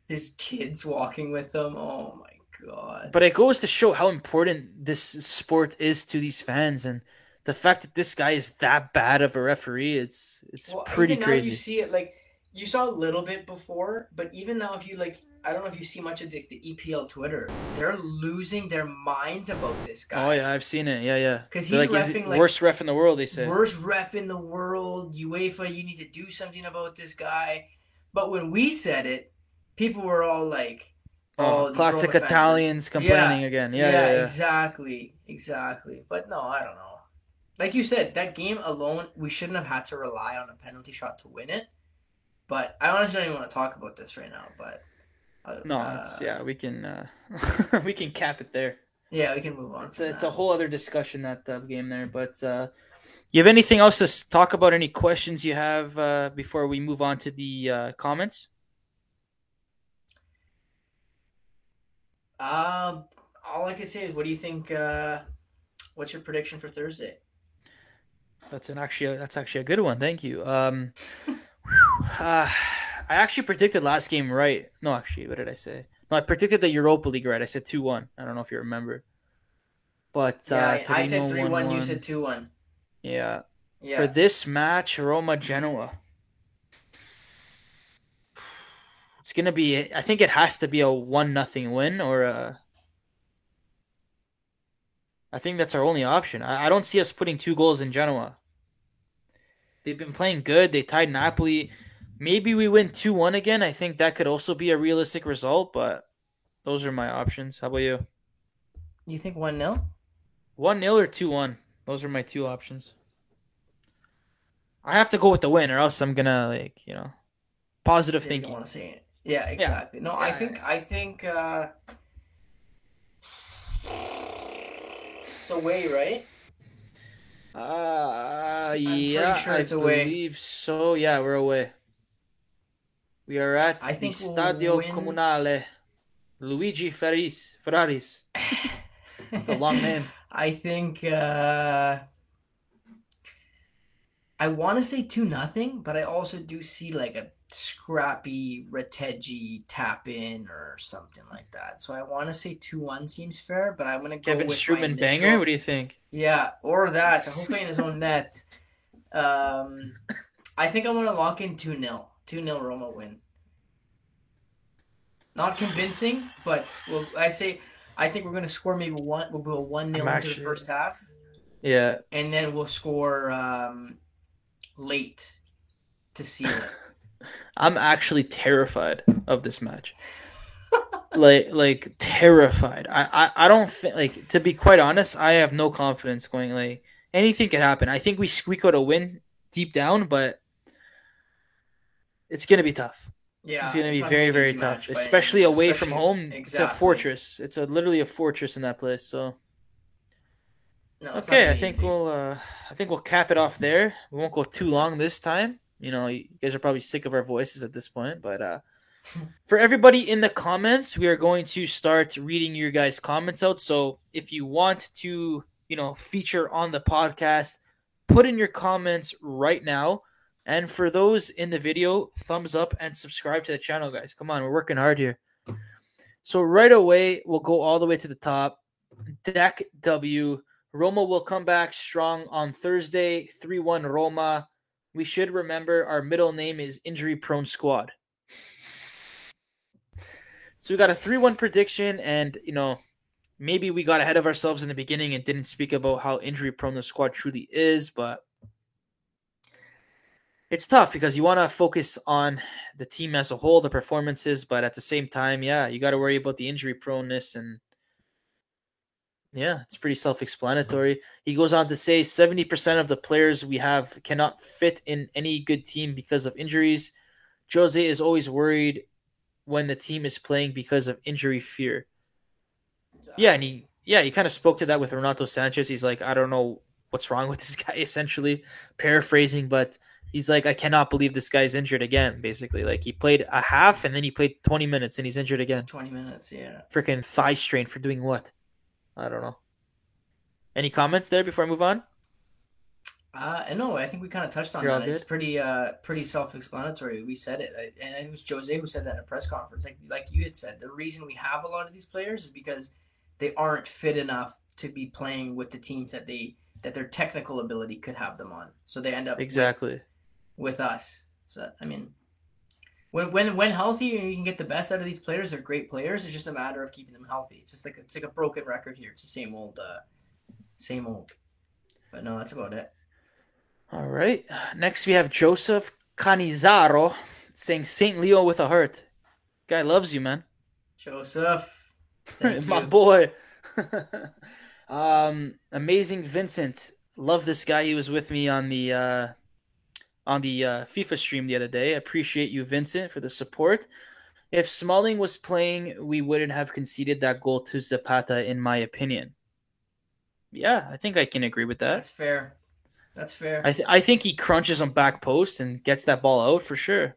His kids walking with them. Oh my god. But it goes to show how important this sport is to these fans, and the fact that this guy is that bad of a referee, it's it's Well, pretty even now crazy. you see it like you saw a little bit before, but even now, if you like, I don't know if you see much of the, the EPL Twitter, they're losing their minds about this guy. Oh yeah, I've seen it. Yeah, yeah. 'Cause They're he's like, the like, worst ref in the world. They say. Worst ref in the world, UEFA. You need to do something about this guy. But when we said it, people were all like, Oh, oh these classic Roma fans are- Italians complaining again. Yeah, yeah, yeah. exactly, exactly. But no, I don't know. Like you said, that game alone, we shouldn't have had to rely on a penalty shot to win it. But I honestly don't even want to talk about this right now. But uh, No, uh, it's, yeah, we can uh, we can cap it there. yeah, we can move on. It's a, it's a whole other discussion that uh, game there. But uh, you have anything else to talk about? Any questions you have uh, before we move on to the uh, comments? Um, all I can say is, what do you think? Uh, what's your prediction for Thursday? That's an actually that's actually a good one. Thank you. Um, uh, I actually predicted last game right. No, actually, what did I say? No, I predicted the Europa League right. I said two one. I don't know if you remember. But Yeah, uh, I, I said three one. You said two one. yeah. Yeah. For this match, Roma Genoa. It's gonna be. I think it has to be a one nothing win or a. I think that's our only option. I, I don't see us putting two goals in Genoa. They've been playing good. They tied Napoli. Maybe we win two one again. I think that could also be a realistic result, but those are my options. How about you? you think one 0 One 0 or two one. Those are my two options. I have to go with the win, or else I'm gonna like you know, positive Yeah, thinking. want to say it. Yeah, exactly. No, I think I think uh it's away, right? Uh, yeah, sure I away. believe so. Yeah, we're away. We are at I the Stadio win- Comunale. Luigi Ferris, Ferraris. It's a long name. I think uh I want to say two nothing, but I also do see like a scrappy Retegui tap in or something like that. So I want to say two one seems fair, but I'm gonna go Kevin with my Strootman banger. What do you think? Yeah, or that. The Hopefully in his own net. Um, I think I'm gonna lock in two 0 Two 0 Roma win. Not convincing, but we'll, I say I think we're gonna score maybe one. We'll go one 0 I'm into the first half, Yeah, and then we'll score um, late to seal it. I'm actually terrified of this match. like, like terrified. I, I, I don't think like to be quite honest. I have no confidence going. Like anything could happen. I think we squeak out a win deep down, but it's gonna be tough. Yeah, it's gonna be very, very tough, match by any especially away from especially- home. It's a fortress. It's a literally a fortress in that place. So No, okay, I think easy. we'll uh, I think we'll cap it off there. We won't go too long this time. You know, you guys are probably sick of our voices at this point, but uh, for everybody in the comments, we are going to start reading your guys' comments out. So if you want to, you know, feature on the podcast, put in your comments right now. And for those in the video, thumbs up and subscribe to the channel, guys. Come on, we're working hard here. So right away, we'll go all the way to the top. Deck W. Roma will come back strong on Thursday, 3 1 Roma. We should remember our middle name is Injury Prone Squad. So we got a 3 1 prediction, and, you know, maybe we got ahead of ourselves in the beginning and didn't speak about how injury prone the squad truly is, but it's tough because you want to focus on the team as a whole, the performances, but at the same time, yeah, you got to worry about the injury proneness and yeah, it's pretty self-explanatory. Mm-hmm. He goes on to say 70% of the players we have cannot fit in any good team because of injuries. Jose is always worried when the team is playing because of injury fear. Yeah, and he yeah, he kind of spoke to that with Renato Sanches. He's like, I don't know what's wrong with this guy, essentially paraphrasing, but he's like, I cannot believe this guy's injured again. Basically, like he played a half and then he played twenty minutes and he's injured again. Twenty minutes, yeah. Freaking thigh strain for doing what? I don't know. Any comments there before I move on? Uh, no, I think we kind of touched on You're that. It's pretty, uh, pretty self-explanatory. We said it, I- and it was Jose who said that in a press conference. Like, like you had said, the reason we have a lot of these players is because they aren't fit enough to be playing with the teams that they that their technical ability could have them on. So they end up with- Exactly. with, us. So I mean, when when when healthy and you can get the best out of these players, they're great players. It's just a matter of keeping them healthy. It's just like it's like a broken record here. It's the same old, uh, same old. But no, that's about it. All right. Next, we have Joseph Canizaro saying St. Leo with a heart. Guy loves you, man. Joseph, My boy. um, amazing Vincent. Love this guy. He was with me on the uh, on the uh, FIFA stream the other day. Appreciate you, Vincent, for the support. If Smalling was playing, we wouldn't have conceded that goal to Zapata, in my opinion. Yeah, I think I can agree with that. That's fair. That's fair. I th- I think he crunches on back post and gets that ball out for sure.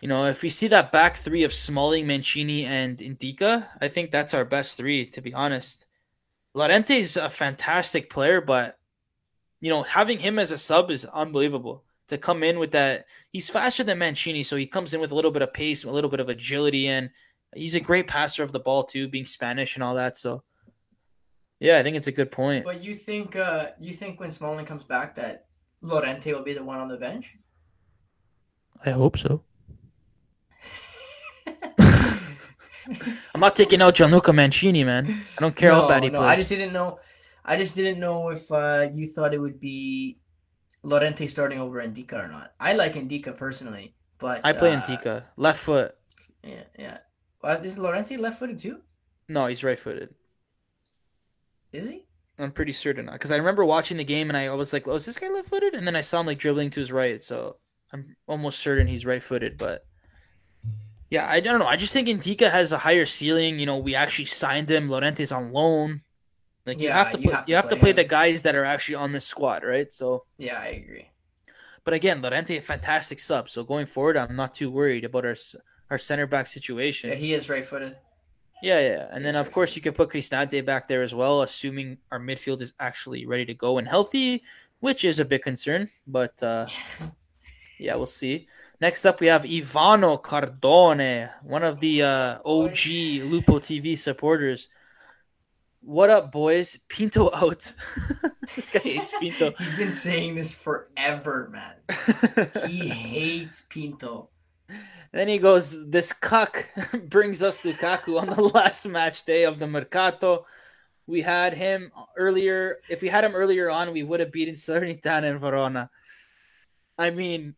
You know, if we see that back three of Smalling, Mancini, and Ndicka, I think that's our best three, to be honest. Llorente is a fantastic player, but you know, having him as a sub is unbelievable. To come in with that, he's faster than Mancini, so he comes in with a little bit of pace, a little bit of agility, and he's a great passer of the ball too, being Spanish and all that. So, yeah, I think it's a good point. but you think uh, you think when Smalling comes back that Llorente will be the one on the bench? I hope so. I'm not taking out Gianluca Mancini, man. I don't care how no, bad he no, plays. I just didn't know. I just didn't know if uh, you thought it would be Llorente starting over Ndicka or not. I like Ndicka personally, but I play uh, Ndicka. Left foot. Yeah, yeah. Uh, is Llorente left-footed too? No, he's right footed. Is he? I'm pretty certain. Because I remember watching the game and I was like, oh, is this guy left footed? And then I saw him like dribbling to his right. So I'm almost certain he's right footed. But yeah, I don't know. I just think Ndicka has a higher ceiling. You know, we actually signed him. Llorente's on loan. Like you Yeah, have to you put, have to you have to play play the guys that are actually on this squad, right? So Yeah, I agree. But again, Llorente a fantastic sub. So going forward, I'm not too worried about our our center back situation. Yeah, he is right-footed. Yeah, yeah. And then of course you can put Cristante back there as well, assuming our midfield is actually ready to go and healthy, which is a big concern. But uh, yeah, we'll see. Next up, we have Ivano Cardone, one of the uh, OG Lupo TV supporters. What up, boys? Pinto out. this guy hates Pinto. He's been saying this forever, man. He hates Pinto. Then he goes, This cuck brings us Lukaku on the last match day of the Mercato. We had him earlier. If we had him earlier on, we would have beaten Salernitana and Verona. I mean,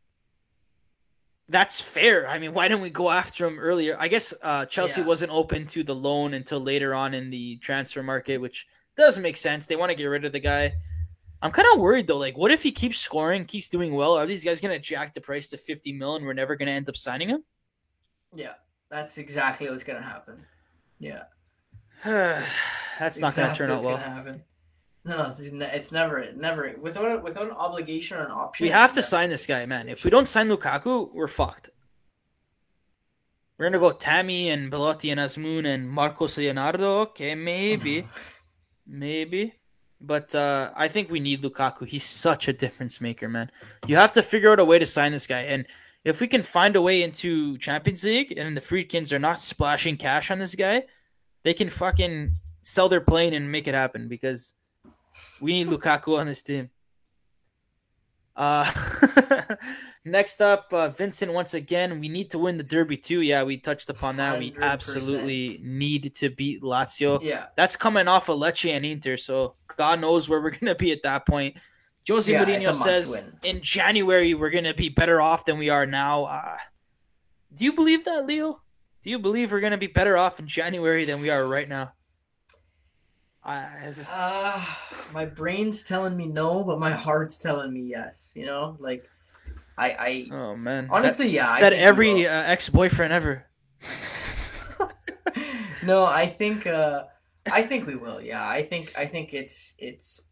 that's fair. I mean, why didn't we go after him earlier? I guess uh, Chelsea Yeah. wasn't open to the loan until later on in the transfer market, which does make sense. They want to get rid of the guy. I'm kind of worried though. Like, what if he keeps scoring, keeps doing well? Are these guys gonna jack the price to 50 mil, and we're never gonna end up signing him? Yeah, that's exactly what's gonna happen. Yeah, That's not gonna turn out well. No, it's, it's never, never without without an obligation or an option. We have to sign this guy, man. If we don't sign Lukaku, we're fucked. We're gonna go Tammy and Belotti and Azmoun and Marcos Leonardo. Okay, maybe, maybe, but uh, I think we need Lukaku. He's such a difference maker, man. You have to figure out a way to sign this guy, and if we can find a way into Champions League and the Friedkins are not splashing cash on this guy, they can fucking sell their plane and make it happen because we need Lukaku on this team. Uh, next up, uh, Vincent. Once again, we need to win the derby too. Yeah, we touched upon that. We 100%. absolutely need to beat Lazio. Yeah, That's coming off of Lecce and Inter, so God knows where we're gonna be at that point. Jose Yeah, Mourinho says win. in January we're gonna be better off than we are now. Uh, do you believe that, Leo? Do you believe we're gonna be better off in January than we are right now? I, this is- uh, my brain's telling me no, but my heart's telling me yes. You know, like I, I oh man, honestly, That yeah, I said think every uh, ex boyfriend ever. no, I think uh, I think we will. Yeah, I think I think it's it's.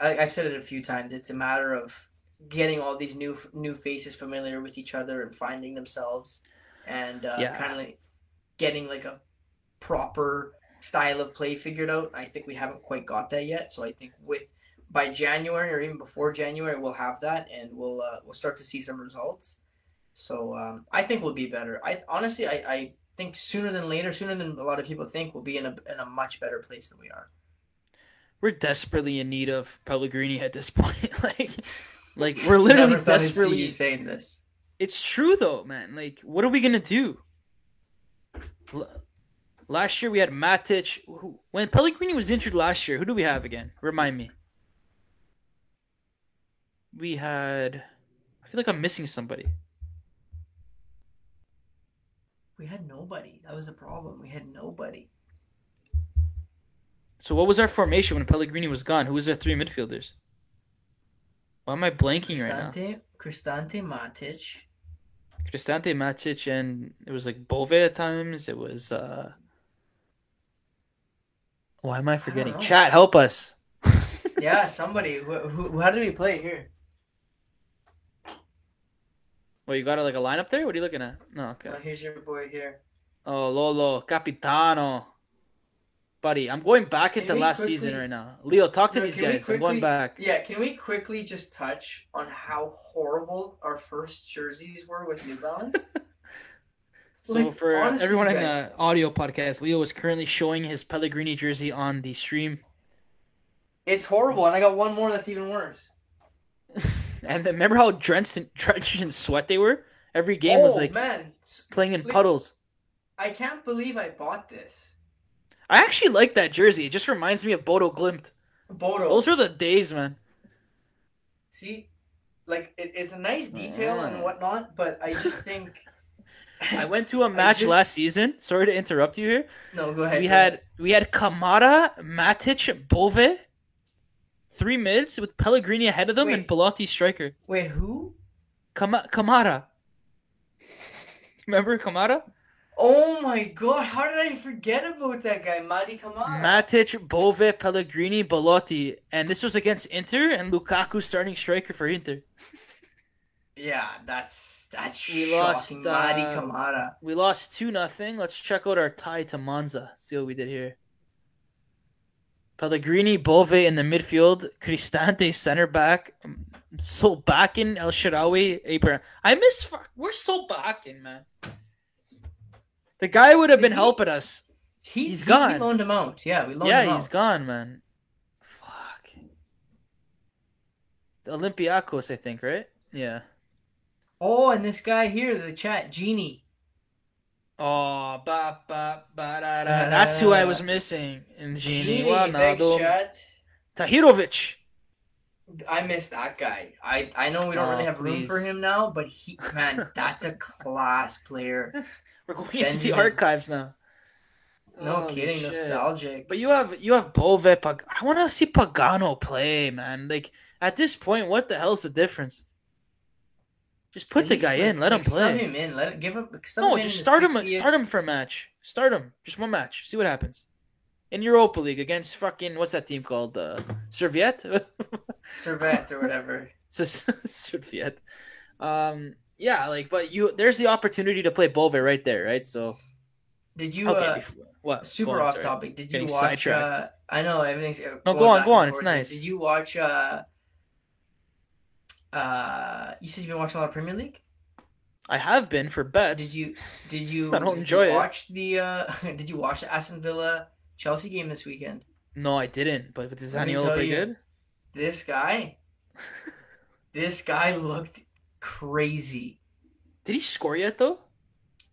I, I've said it a few times. It's a matter of getting all these new new faces familiar with each other and finding themselves, and uh, Yeah. kind of like getting like a proper style of play figured out. I think we haven't quite got that yet. So I think with by January or even before January, we'll have that, and we'll uh, we'll start to see some results. So um, I think we'll be better. I honestly, I, I think sooner than later, sooner than a lot of people think, we'll be in a in a much better place than we are. We're desperately in need of Pellegrini at this point. like, like we're literally Never thought I'd see desperately. you saying this. It's true though, man. Like, what are we gonna do? L- Last year we had Matic. When Pellegrini was injured last year, who do we have again? Remind me. We had. I feel like I'm missing somebody. We had nobody. That was the problem. We had nobody. So what was our formation when Pellegrini was gone? Who was our three midfielders? Why am I blanking right now? Cristante, Cristante, Matic. Cristante, Matic, and it was like Bove at times. It was. uh Why am I forgetting? know. Chat, help us. Yeah, somebody. Who, who, how did we play here? Well, you got like a lineup there. What are you looking at? No, okay. Oh, here's your boy here. Oh, Lolo, Capitano. Buddy, I'm going back into last quickly- season right now. Leo, talk to No, these guys. I'm going back. Yeah, can we quickly just touch on how horrible our first jerseys were with New Balance? So Like, for honestly, everyone in the audio podcast, Leo is currently showing his Pellegrini jersey on the stream. It's horrible, and I got one more that's even worse. And then remember how drenched in, drenched in sweat they were? Every game was oh like man, playing in puddles. I can't believe I bought this. I actually like that jersey. It just reminds me of Bodo Glimt. Bodo. Those are the days, man. See, like it, it's a nice detail Yeah. and whatnot, but I just think. I went to a match just- last season. Sorry to interrupt you here. No, go ahead. we go had ahead. we had Camara, Matic, Bove, three mids with Pellegrini ahead of them and Wait. Belotti striker. Wait, who? Kama- Camara. Remember Camara? Oh my god! How did I forget about that guy, Mady Camara? Matic, Bove, Pellegrini, Belotti, and this was against Inter and Lukaku starting striker for Inter. yeah, that's that's We shocking. lost, Mady uh, Camara. We lost two nothing. Let's check out our tie to Monza. See what we did here. Pellegrini, Bove in the midfield, Cristante center back, um, Solbakken, El Shaarawy, Abraham. I miss. fuck- Where's Solbakken, man? The guy would have been He- helping us. He, he's he- gone. We loaned him out. Yeah, we loaned him Yeah, he's gone, man. Fuck. The Olympiacos, I think, right? Yeah. Oh, and this guy here, the chat, Genie. Oh, ba ba ba da da. That's who I was missing in Genie. thanks, Ronaldo. chat. Tahirovic. I miss that guy. I I know we don't Oh, really have room please. for him now, but he man, that's a class player. We're going into the archives now. No Holy kidding, shit. nostalgic. But you have you have Bove. Pag- I want to see Pagano play, man. Like at this point, what the hell's the difference? Just put At the guy like- in. Let him like, Sub play. him in. Let it give him. Sub No, him just start him. Start him for a match. Start him. Just one match. See what happens. In Europa League against fucking what's that team called? Uh, Serviette. Servette or whatever. Just Serviette. Um. Yeah. Like, but you there's the opportunity to play Bove right there, right? So Did you? okay. uh, what? super on, off sorry. topic. Did you Getting watch? Uh, I know everything's. uh, No, go on, go on, it's nice. Did you watch? Uh, uh, you said you've been watching a lot of Premier League. I have been for bets. Did you? Did you? I don't enjoy it. Watch the. Uh, did you watch the Aston Villa Chelsea game this weekend? No, I didn't. But but does Let me Zaniolo play you. good? This guy. this guy looked crazy. Did he score yet though?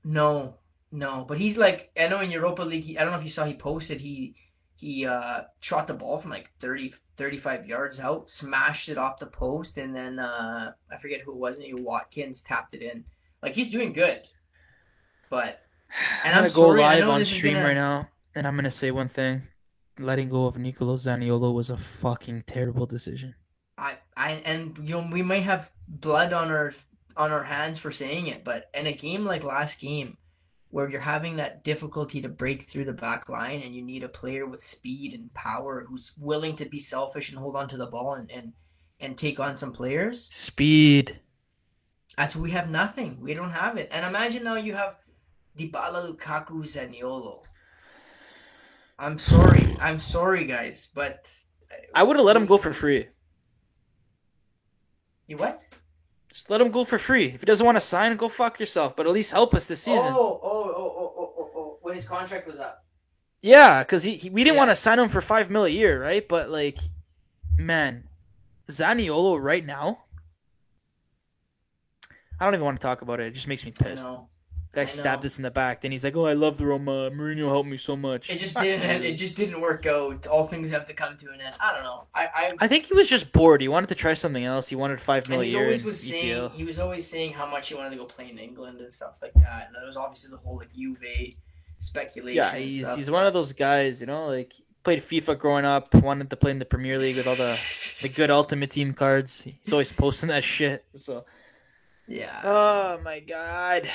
No, no, but he's like I know in Europa League. He, I don't know if you saw he posted he he uh shot the ball from like 30 35 yards out, smashed it off the post, and then uh I forget who it was. Maybe Watkins tapped it in. Like he's doing good, but and I'm I'm gonna go sorry, I live on stream gonna- right now, and I'm gonna say one thing: letting go of Nicolo Zaniolo was a fucking terrible decision. I I and you know we might have blood on our on our hands for saying it, but in a game like last game, where you're having that difficulty to break through the back line and you need a player with speed and power who's willing to be selfish and hold on to the ball and and, and take on some players. Speed. That's we have nothing. We don't have it. And imagine now you have Dybala, Lukaku, Zaniolo. I'm sorry. I'm sorry, guys, but uh, I would have let him go for free. You what? Just let him go for free. If he doesn't want to sign, go fuck yourself. But at least help us this season. Oh, oh. When his contract was up. Yeah, because he, he, we didn't Yeah. want to sign him for five mil a year, right? But like, man, Zaniolo right now. I don't even want to talk about it. It just makes me pissed. Guy stabbed us in the back. Then he's like, "Oh, I love the Roma. Mourinho helped me so much." It just didn't. It just didn't work out. All things have to come to an end. I don't know. I, I I think he was just bored. He wanted to try something else. He wanted five mil he always was saying EPL. he was always saying how much he wanted to go play in England and stuff like that. And that was obviously the whole like Juve speculation. Yeah, he's stuff, he's one of those guys, you know, like played FIFA growing up, wanted to play in the Premier League with all the the good Ultimate Team cards. He's always posting that shit. So, Yeah. oh my god,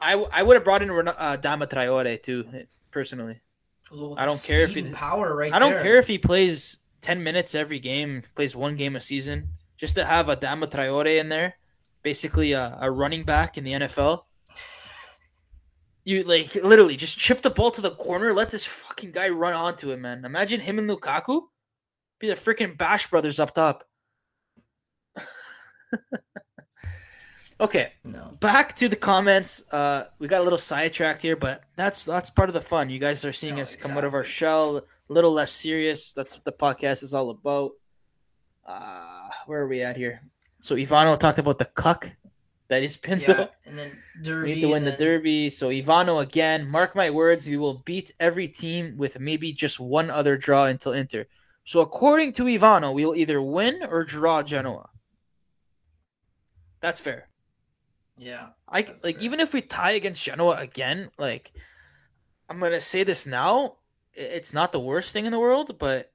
I, I would have brought in uh, Dama Traore too, personally. Well, I don't care if he- power right I don't there. care if he plays ten minutes every game, plays one game a season, just to have a Dama Traore in there, basically a, a running back in the NFL. You like literally just chip the ball to the corner, let this fucking guy run onto it, man. Imagine him and Lukaku be the freaking Bash brothers up top. okay, No. back to the comments. Uh, we got a little sidetracked here, but that's that's part of the fun. You guys are seeing No, us come out of our shell, a little less serious. That's what the podcast is all about. Uh, where are we at here? So Ivano talked about the cuck that is Pinto. Yeah, and then Derby. We need to win the then- derby. So Ivano again. Mark my words, we will beat every team with maybe just one other draw until Inter. So according to Ivano, we will either win or draw Genoa. That's fair. Yeah. I like fair. even if we tie against Genoa again, like I'm gonna say this now, it's not the worst thing in the world, but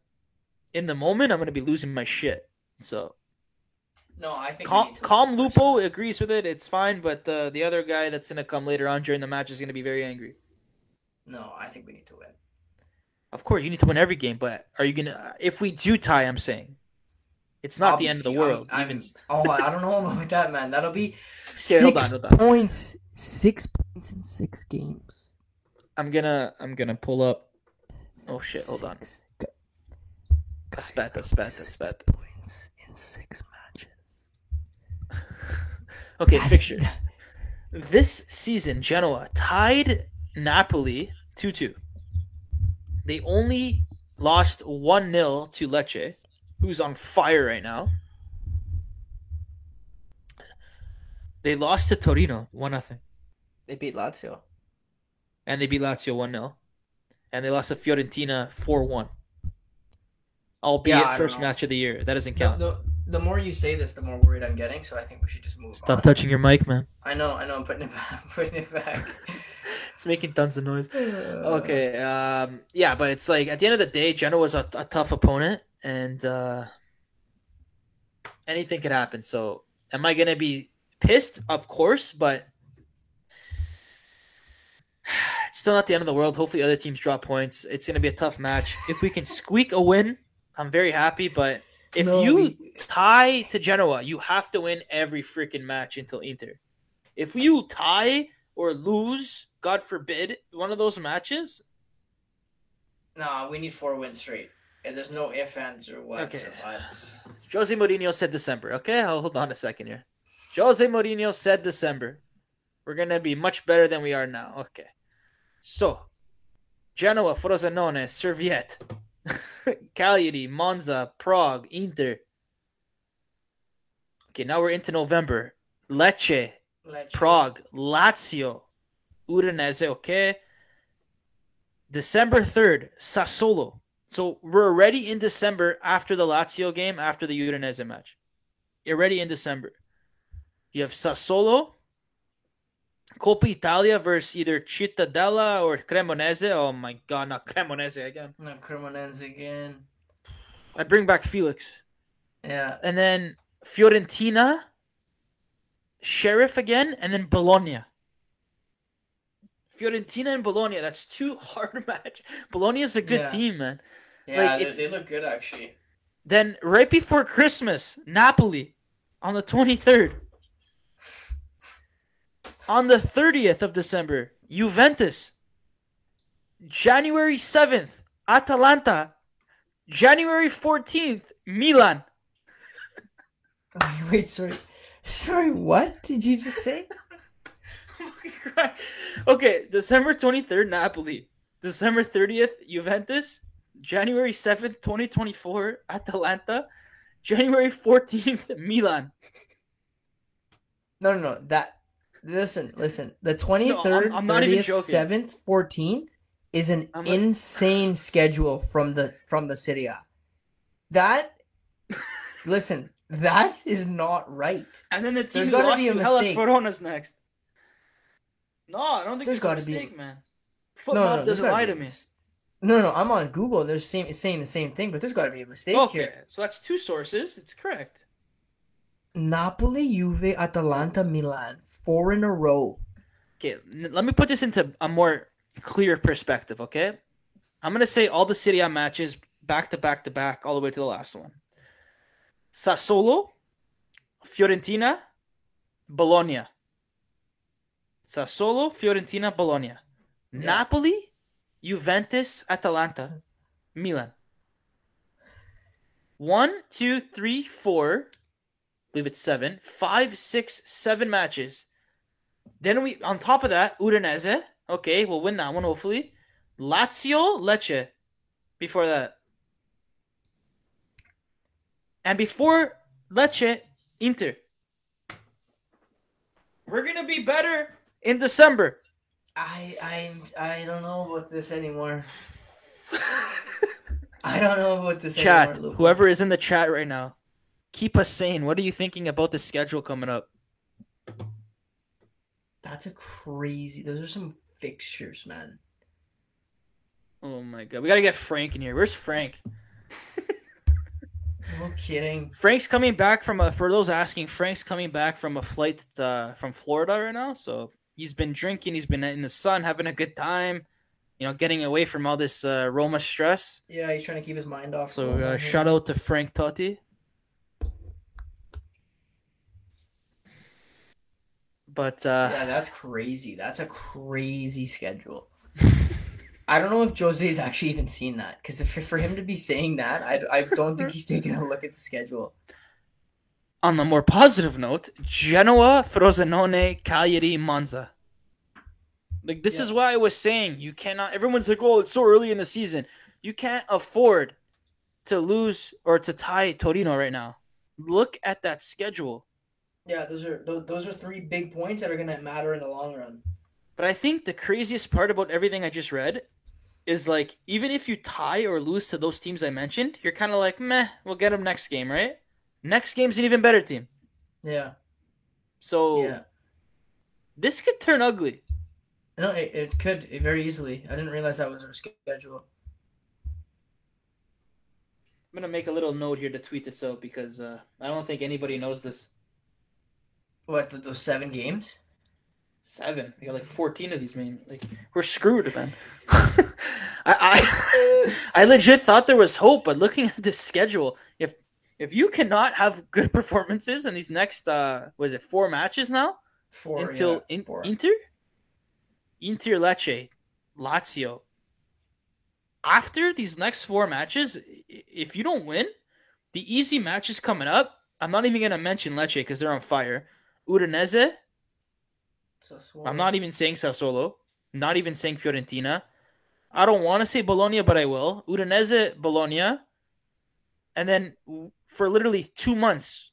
in the moment, I'm gonna be losing my shit. So No, I think. we Calm, need to Calm win Lupo agrees with it. It's fine, but the the other guy that's gonna come later on during the match is gonna be very angry. No, I think we need to win. Of course, you need to win every game, but are you gonna? If we do tie, I'm saying it's not the end of the world. I'm, even I'm, oh, I don't know about that, man. That'll be Okay, hold six on, hold on. points. Six points in six games. I'm gonna I'm gonna pull up. Oh shit! Hold on. Six. Gu- That's guys, bad. That's that'll bad. That's six bad. Points in six matches. Okay, fixture. This season, Genoa tied Napoli 2 2. They only lost 1 0 to Lecce, who's on fire right now. They lost to Torino 1 0. They beat Lazio. And they beat Lazio 1 0. And they lost to Fiorentina 4 1. Albeit Yeah, first know. match of the year. That doesn't count. the, the more you say this, the more worried I'm getting. So I think we should just move on. Stop on. touching your mic, man. I know, I know. I'm putting it back. I'm putting it back. It's making tons of noise. Okay, um, yeah, but it's like at the end of the day, Genoa was a, a tough opponent, and uh, anything could happen. So, am I gonna be pissed? Of course, but it's still not the end of the world. Hopefully, other teams drop points. It's gonna be a tough match. If we can squeak a win, I'm very happy. But if No, you we- tie to Genoa, you have to win every freaking match until Inter. If you tie or lose, God forbid, one of those matches, Nah, we need four wins straight. And there's no ifs, ands, or whats Okay. or buts. Jose Mourinho said December. Okay, I'll hold on a second here. Jose Mourinho said December. We're gonna be much better than we are now. Okay. So, Genoa, Frosinone, Serviette, Cagliari, Monza, Prague, Inter. Okay, now we're into November. Lecce, Lecce. Prague, Lazio, Udinese, okay. December 3rd, Sassuolo. So we're already in December after the Lazio game, after the Udinese match. You're already in December. You have Sassuolo, Coppa Italia versus either Cittadella or Cremonese. Oh my god, not Cremonese again. No, Cremonese again. I bring back Felix. Yeah. And then Fiorentina Sheriff again, and then Bologna. Fiorentina and Bologna. That's two hard match. Bologna is a good Yeah. team, man. Yeah, Like, they, they look good actually. Then right before Christmas, Napoli on the 23rd. On the 30th of December, Juventus. January 7th, Atalanta. January 14th, Milan. Wait, sorry, sorry. What did you just say? okay, December 23rd, Napoli. December 30th, Juventus. January 7th, 2024, Atalanta. January 14th, Milan. No, no, no. That listen, listen. The twenty third, I'm even thirtieth, seventh, fourteenth is an I'm not- insane schedule from the from the A. That listen, that is not right. And then the team There's gotta be a to Hellas. Verona's next. No, I don't think There's there's, gotta be a- mistake, man. No, Football no, no there's doesn't lie be to me. No, no, no. I'm on Google. and They're same, it's saying the same thing, but there's got to be a mistake Okay, here. so that's two sources. It's correct. Napoli, Juve, Atalanta, Milan, four in a row. Okay, let me put this into a more clear perspective, okay? I'm going to say all the Serie A matches back to back to back all the way to the last one. Sassuolo, Fiorentina, Bologna. Sassuolo, Fiorentina, Bologna. Yeah. Napoli, Juventus, Atalanta, Milan. One, two, three, four. Believe it's seven. Five, six, seven matches. Then we on top of that, Udinese. Okay, we'll win that one hopefully. Lazio, Lecce. Before that. And before Lecce, Inter. We're gonna be better in December. I, I, I don't know about this anymore. I don't know about this chat, anymore. Whoever is in the chat right now, keep us sane. What are you thinking about the schedule coming up? That's a crazy. Those are some fixtures, man. Oh my god, we gotta get Frank in here. Where's Frank? No kidding. Frank's coming back from a. For those asking, Frank's coming back from a flight uh, from Florida right now. So he's been drinking. He's been in the sun, having a good time. You know, getting away from all this uh, Roma stress. Yeah, he's trying to keep his mind off. So uh, shout out to Frank Totti. But uh, Yeah, that's crazy. That's a crazy schedule. I don't know if Jose's actually even seen that because if for him to be saying that, I, I don't think he's taking a look at the schedule. on the more positive note, Genoa, Frosinone, Cagliari, Monza. Like this Yeah. is why I was saying you cannot. Everyone's like, "Oh, it's so early in the season." You can't afford to lose or to tie Torino right now. Look at that schedule. Yeah, those are those, those are three big points that are gonna matter in the long run. But I think the craziest part about everything I just read is like even if you tie or lose to those teams I mentioned, you're kind of like, "Meh, we'll get them next game, right?" Next game's an even better team. Yeah, So yeah. this could turn ugly. No, it, it could it very easily. I didn't realize that was our schedule. I'm gonna make a little note here to tweet this out because uh, I don't think anybody knows this. What those seven games? Seven. We got like 14 of these, man. Like we're screwed, man. I, I I legit thought there was hope, but looking at this schedule, if if you cannot have good performances in these next uh was it four matches now Four until yeah, in, four. Inter, Inter Lecce, Lazio. After these next four matches, if you don't win, the easy matches coming up. I'm not even gonna mention Lecce because they're on fire. Udinese. Sassuolo. I'm not even saying Sassuolo. Not even saying Fiorentina. I don't want to say Bologna, but I will. Udinese, Bologna, and then for literally two months,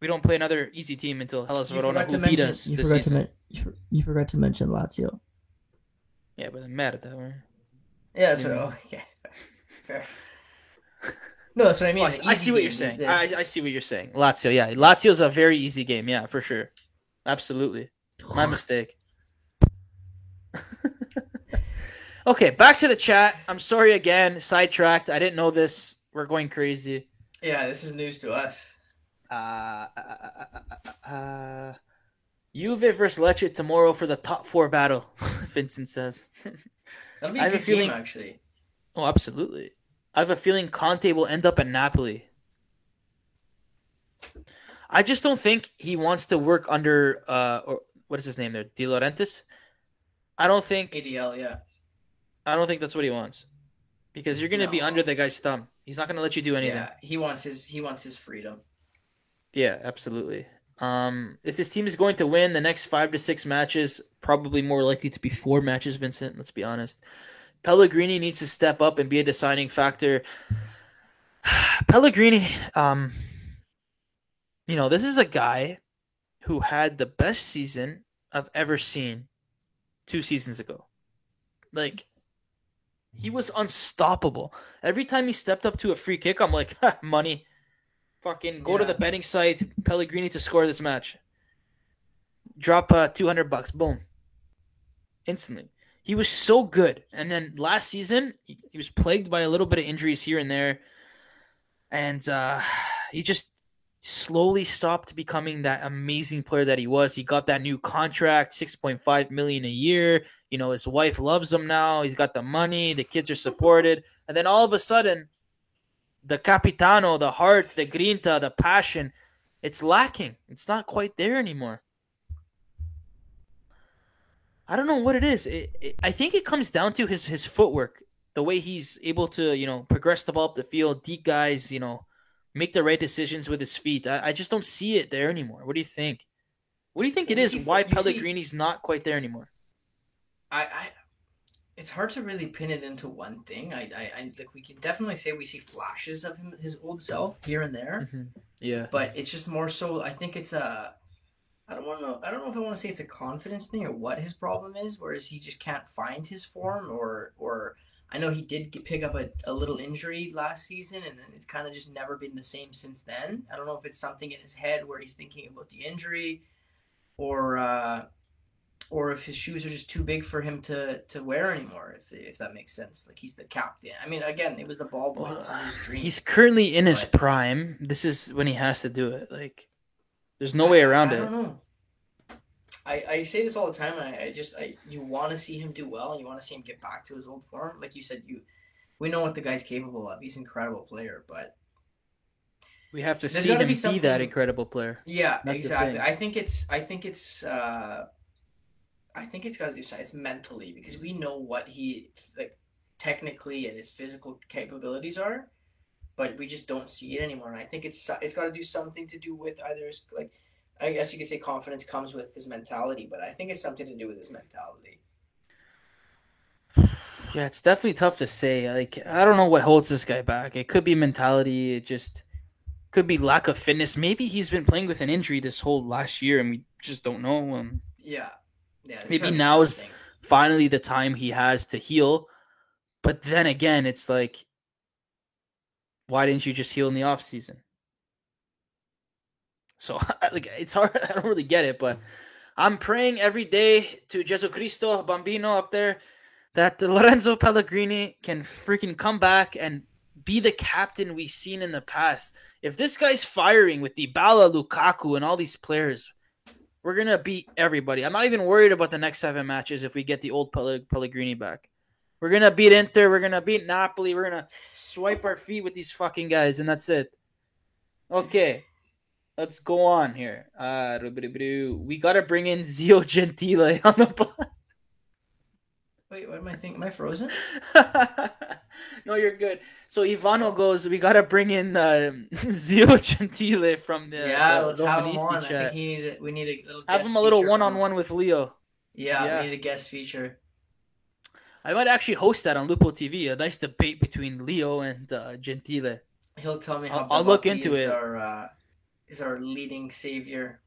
we don't play another easy team until Hellas Verona, forgot to beat mention. us You this forgot to season. men- you, for- you forgot to mention Lazio. Yeah, but I'm mad at that one. Yeah, that's what. Yeah. Oh, okay, fair. No, that's what I mean. Oh, I, I see what game, you're saying. I, I see what you're saying. Lazio, yeah, Lazio's a very easy game. Yeah, for sure, absolutely. My mistake. okay, back to the chat. I'm sorry again, sidetracked. I didn't know this. We're going crazy. yeah, this is news to us. Uh, uh, uh, uh, uh, Juve versus Lecce tomorrow for the top four battle. Vincent says. That'll be a good feeling, game, actually. Oh, absolutely. I have a feeling Conte will end up at Napoli. I just don't think he wants to work under uh or what is his name there, De Laurentiis. I don't think ADL, yeah. I don't think that's what he wants, because you're gonna no. be under the guy's thumb. He's not gonna let you do anything. Yeah, he wants his he wants his freedom. Yeah, absolutely. Um, if this team is going to win the next five to six matches, probably more likely to be four matches, Vincent. Let's be honest. Pellegrini needs to step up and be a deciding factor. Pellegrini, um, you know, this is a guy who had the best season I've ever seen two seasons ago. Like, he was unstoppable. Every time he stepped up to a free kick, I'm like, money. Fucking go yeah. to the betting site, Pellegrini to score this match. Drop uh, 200 bucks. Boom. Instantly. He was so good. And then last season, he, he was plagued by a little bit of injuries here and there. And uh, he just slowly stopped becoming that amazing player that he was. He got that new contract, 6.5 million a year. You know, his wife loves him now. He's got the money, the kids are supported. And then all of a sudden, the capitano, the heart, the grinta, the passion, it's lacking. It's not quite there anymore. I don't know what it is. It, it, I think it comes down to his his footwork, the way he's able to you know progress the ball up the field, deep guys, you know, make the right decisions with his feet. I, I just don't see it there anymore. What do you think? What do you think it is? why Pellegrini's see, not quite there anymore? I, I, it's hard to really pin it into one thing. I, I, I like we can definitely say we see flashes of him, his old self here and there. Mm-hmm. Yeah, but it's just more so. I think it's a. I don't want to. I don't know if I want to say it's a confidence thing or what his problem is. Whereas he just can't find his form, or or I know he did get, pick up a, a little injury last season, and then it's kind of just never been the same since then. I don't know if it's something in his head where he's thinking about the injury, or uh, or if his shoes are just too big for him to, to wear anymore. If if that makes sense, like he's the captain. I mean, again, it was the ball boy. Well, his dream. He's currently in but, his prime. This is when he has to do it. Like, there's no I, way around I, it. I don't know. I, I say this all the time. I, I just I you want to see him do well, and you want to see him get back to his old form. Like you said, you we know what the guy's capable of. He's an incredible player, but we have to see him be, be, that incredible player. Yeah, That's exactly. I think it's I think it's uh, I think it's got to do something. It's mentally because we know what he like technically and his physical capabilities are, but we just don't see it anymore. And I think it's it's got to do something to do with either his like I guess you could say confidence comes with his mentality, but I think it's something to do with his mentality. Yeah, it's definitely tough to say. Like, I don't know what holds this guy back. It could be mentality. It just could be lack of fitness. Maybe he's been playing with an injury this whole last year, and we just don't know. Um, yeah, yeah. Maybe now is finally the time he has to heal. But then again, it's like, why didn't you just heal in the off season? So like it's hard. I don't really get it, but I'm praying every day to Jesu Cristo Bambino up there that Lorenzo Pellegrini can freaking come back and be the captain we've seen in the past. If this guy's firing with Dybala, Lukaku, and all these players, we're gonna beat everybody. I'm not even worried about the next seven matches if we get the old Pellegrini back. We're gonna beat Inter. We're gonna beat Napoli. We're gonna swipe our feet with these fucking guys, and that's it. Okay let's go on here. Uh, we gotta bring in Zio Gentile on the pod. Wait, what am I thinking? Am I frozen? no, you're good. So Ivano goes, we gotta bring in uh, Zio Gentile from the yeah. The let's have him on. Chat. I think he need, we need a little have him a little one-on-one with Leo. Yeah, yeah, we need a guest feature. I might actually host that on Lupo TV. A nice debate between Leo and uh, Gentile. He'll tell me how. I'll, I'll look into it. Our, uh, is our leading savior.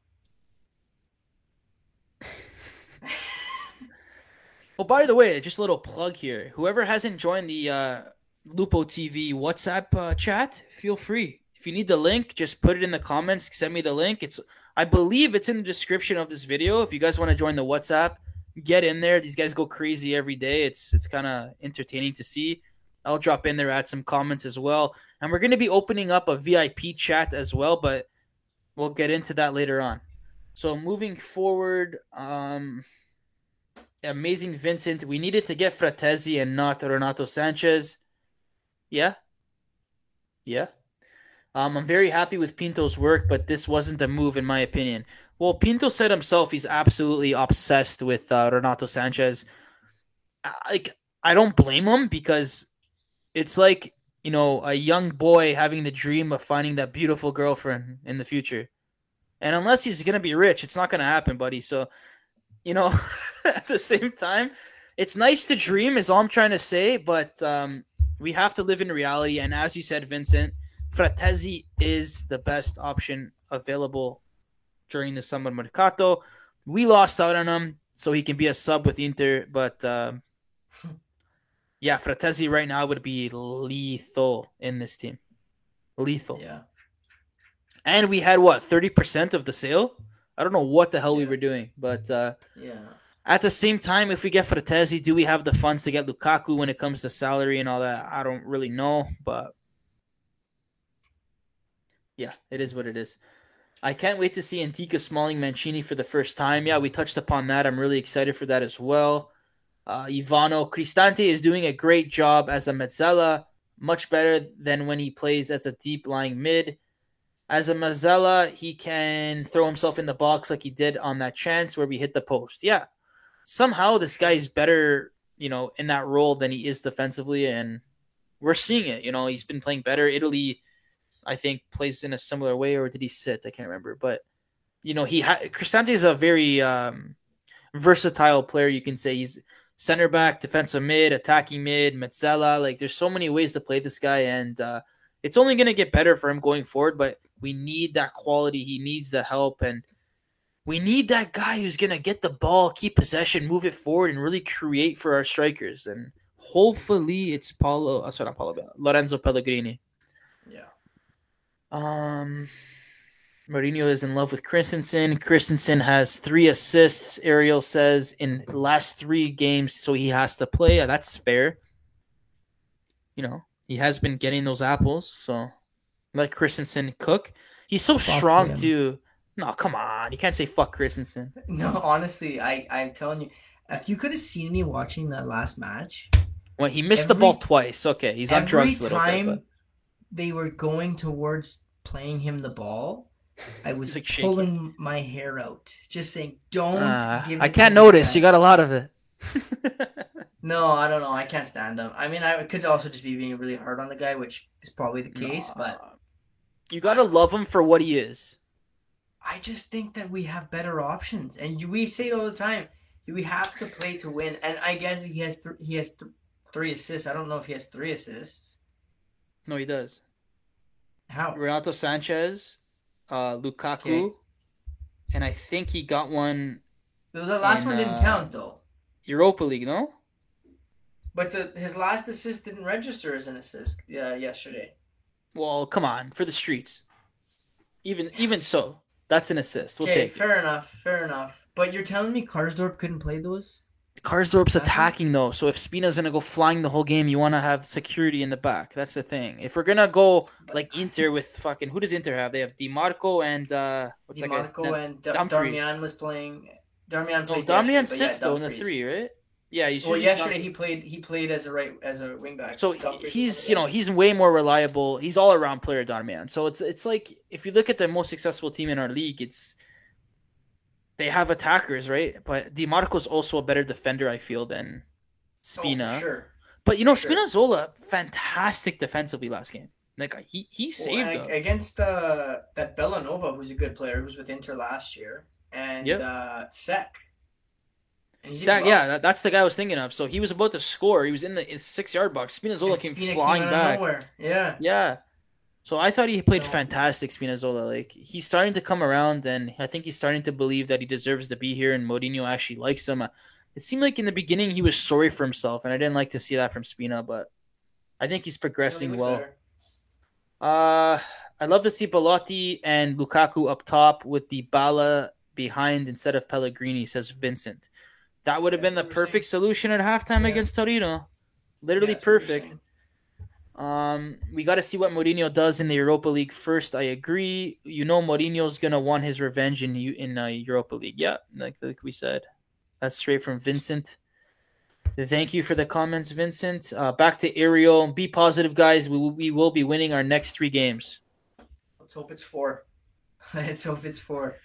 well, by the way, just a little plug here. Whoever hasn't joined the uh, Lupo TV WhatsApp uh, chat, feel free. If you need the link, just put it in the comments. Send me the link. It's I believe it's in the description of this video. If you guys want to join the WhatsApp, get in there. These guys go crazy every day. It's it's kind of entertaining to see. I'll drop in there, add some comments as well, and we're going to be opening up a VIP chat as well. But We'll get into that later on. So moving forward, um, amazing Vincent. We needed to get Frattesi and not Renato Sanches. Yeah, yeah. Um, I'm very happy with Pinto's work, but this wasn't a move in my opinion. Well, Pinto said himself he's absolutely obsessed with uh, Renato Sanches. Like I don't blame him because it's like you know a young boy having the dream of finding that beautiful girlfriend in the future, and unless he's gonna be rich, it's not gonna happen, buddy. So, you know, at the same time, it's nice to dream, is all I'm trying to say, but um, we have to live in reality. And as you said, Vincent, Frattesi is the best option available during the summer mercato. We lost out on him, so he can be a sub with Inter. But uh, yeah, Frattesi right now would be lethal in this team. Lethal. Yeah. And we had what thirty percent of the sale. I don't know what the hell yeah. we were doing, but uh, yeah. At the same time, if we get Frattesi, do we have the funds to get Lukaku when it comes to salary and all that? I don't really know, but yeah, it is what it is. I can't wait to see Ndicka Smalling Mancini for the first time. Yeah, we touched upon that. I'm really excited for that as well. Uh, Ivano Cristante is doing a great job as a mezzala, much better than when he plays as a deep lying mid. As a mezzala, he can throw himself in the box like he did on that chance where we hit the post. Yeah, somehow this guy is better, you know, in that role than he is defensively, and we're seeing it. You know, he's been playing better. Italy I think plays in a similar way, or did he sit? I can't remember, but you know, he ha- Cristante is a very um, versatile player. You can say he's center back, defensive mid, attacking mid, mezzala. Like, there's so many ways to play this guy, and uh, it's only going to get better for him going forward. But we need that quality. He needs the help, and we need that guy who's going to get the ball, keep possession, move it forward, and really create for our strikers. And hopefully, it's Paulo. Uh, sorry, not Paulo. Lorenzo Pellegrini. Um, Mourinho is in love with Kristensen. Kristensen has three assists. Ariel says in last three games, so he has to play. That's fair. You know, he has been getting those apples, so let Kristensen cook. He's so fuck strong him. too. No, come on, you can't say fuck Kristensen. No, honestly, I I'm telling you, if you could have seen me watching that last match. Well, he missed every, the ball twice. Okay, he's on drugs. Every time bit, they were going towards playing him the ball, I was like pulling my hair out, just saying, "Don't." Uh, I can't notice. You got a lot of it. no, I don't know. I can't stand him. I mean, I could also just be being really hard on the guy, which is probably the case. No. But you gotta love him for what he is. I just think that we have better options, and we say all the time we have to play to win. And I guess he has th- he has th- three assists. I don't know if he has three assists. No, he does. How? Renato Sanches, uh, Lukaku, okay. and I think he got one. The last in, one didn't uh, count though. Europa League, no. But the, his last assist didn't register as an assist uh, yesterday. Well, come on, for the streets. Even even so, that's an assist. We'll okay, fair it. enough, fair enough. But you're telling me Karsdorp couldn't play those? Karsdorp's attacking though, so if Spina's gonna go flying the whole game, you want to have security in the back. That's the thing. If we're gonna go like Inter with fucking who does Inter have? They have Dimarco and uh what's Dimarco that and D- Darmian was playing. Darmian played. Oh, Darmian yeah, though in the three, right? Yeah, he's well. Yesterday he played. He played as a right as a wingback. So he's you know he's way more reliable. He's all around player, Darmian. So it's it's like if you look at the most successful team in our league, it's they have attackers, right? But Dimarco's also a better defender, I feel, than Spina. Oh, sure. But you know, sure. Spinazzola, fantastic defensively last game. Like he he saved well, against uh, that Bellanova, who's a good player, who's with Inter last year, and yep. uh, Seck. Seck, well. yeah, that, that's the guy I was thinking of. So he was about to score. He was in the six yard box. Spinazzola came Spina flying came back. Yeah, yeah. So I thought he played no. fantastic, Spinazzola. Like he's starting to come around, and I think he's starting to believe that he deserves to be here, and Mourinho actually likes him. It seemed like in the beginning he was sorry for himself, and I didn't like to see that from Spina, but I think he's progressing well. Better. Uh, I love to see Belotti and Lukaku up top with Dybala behind instead of Pellegrini. Says Vincent. That would have been the perfect solution at halftime yeah. against Torino. Literally yeah, perfect. Um, we got to see what Mourinho does in the Europa League first. I agree. You know, Mourinho's gonna want his revenge in in uh, Europa League. Yeah, like like we said, that's straight from Vincent. Thank you for the comments, Vincent. Uh, back to Ariel. Be positive, guys. We, we will be winning our next three games. Let's hope it's four. Let's hope it's four.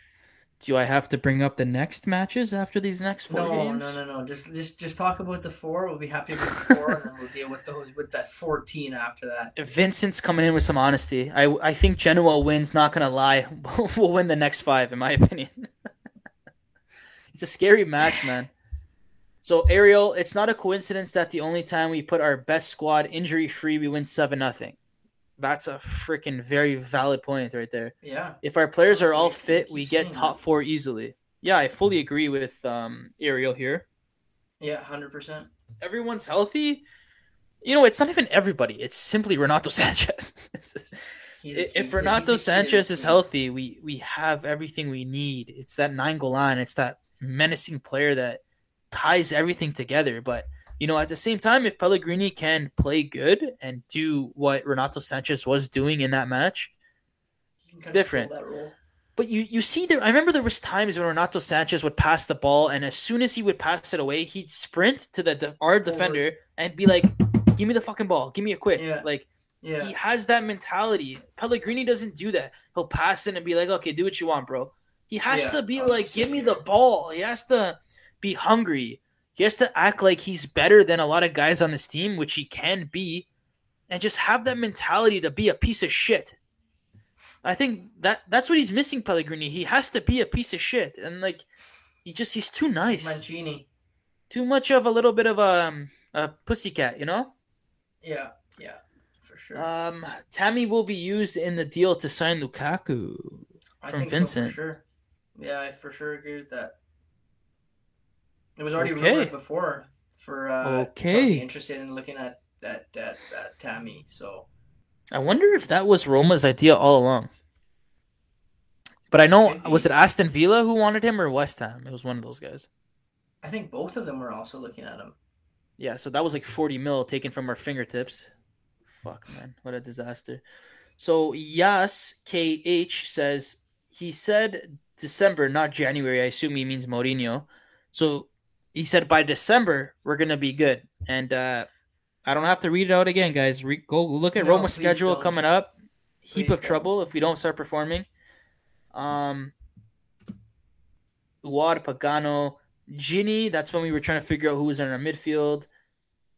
Do I have to bring up the next matches after these next four no, games? No, no, no, Just just just talk about the four. We'll be happy with the four, and then we'll deal with those with that fourteen after that. Vincent's coming in with some honesty. I I think Genoa wins. Not gonna lie, we'll win the next five, in my opinion. it's a scary match, man. So Ariel, it's not a coincidence that the only time we put our best squad injury free, we win seven nothing. That's a freaking very valid point right there. Yeah. If our players are all fit, we get top four easily. Yeah, I fully agree with um, Ariel here. Yeah, hundred percent. Everyone's healthy. You know, it's not even everybody. It's simply Renato Sanches. a, if Renato Sanches is healthy, we we have everything we need. It's that nine goal line. It's that menacing player that ties everything together. But you know, at the same time, if Pellegrini can play good and do what Renato Sanches was doing in that match, it's different. But you, you see there I remember there was times when Renato Sanches would pass the ball and as soon as he would pass it away, he'd sprint to the, the our defender and be like, Give me the fucking ball, give me a quick. Yeah. Like yeah. he has that mentality. Pellegrini doesn't do that. He'll pass it and be like, Okay, do what you want, bro. He has yeah. to be oh, like, give me the ball. He has to be hungry. He has to act like he's better than a lot of guys on this team, which he can be, and just have that mentality to be a piece of shit. I think that that's what he's missing, Pellegrini. He has to be a piece of shit, and like he just he's too nice. Mancini. Too much of a little bit of a, um, a pussycat, you know? Yeah, yeah, for sure. Um, Tammy will be used in the deal to sign Lukaku I from Vincent. So for sure. Yeah, I for sure agree with that. It was already okay. rumors before for uh, okay. Chelsea interested in looking at that that that Tammy. So I wonder if that was Roma's idea all along. But I know Maybe. was it Aston Villa who wanted him or West Ham? It was one of those guys. I think both of them were also looking at him. Yeah, so that was like forty mil taken from our fingertips. Fuck man, what a disaster. So Yas KH says he said December, not January. I assume he means Mourinho. So he said by December we're gonna be good, and uh, I don't have to read it out again, guys. Re- go look at no, Roma's schedule don't. coming up. Heap please of don't. trouble if we don't start performing. Um, Uad, Pagano, Ginny. That's when we were trying to figure out who was in our midfield.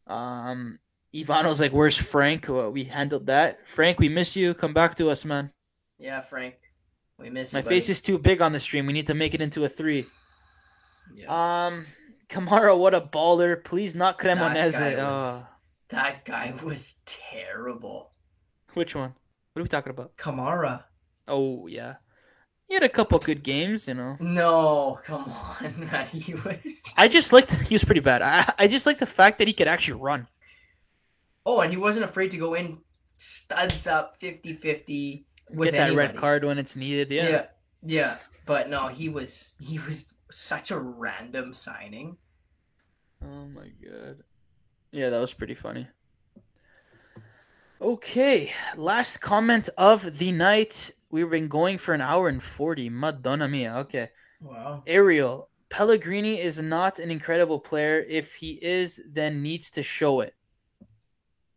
Um, Ivano's like, "Where's Frank?" Well, we handled that. Frank, we miss you. Come back to us, man. Yeah, Frank, we miss My you. My face is too big on the stream. We need to make it into a three. Yeah. Um, Camara, what a baller. Please not Cremonese. That guy, was, oh. that guy was terrible. Which one? What are we talking about? Camara. Oh, yeah. He had a couple good games, you know. No, come on, man. He was. I just liked. He was pretty bad. I, I just like the fact that he could actually run. Oh, and he wasn't afraid to go in, studs up 50 50 with Get that red card when it's needed. Yeah. Yeah. Yeah. But no, he was he was such a random signing. Oh my god. Yeah, that was pretty funny. Okay, last comment of the night. We've been going for an hour and 40. Madonna mia. Okay. Wow. Ariel, Pellegrini is not an incredible player. If he is, then needs to show it.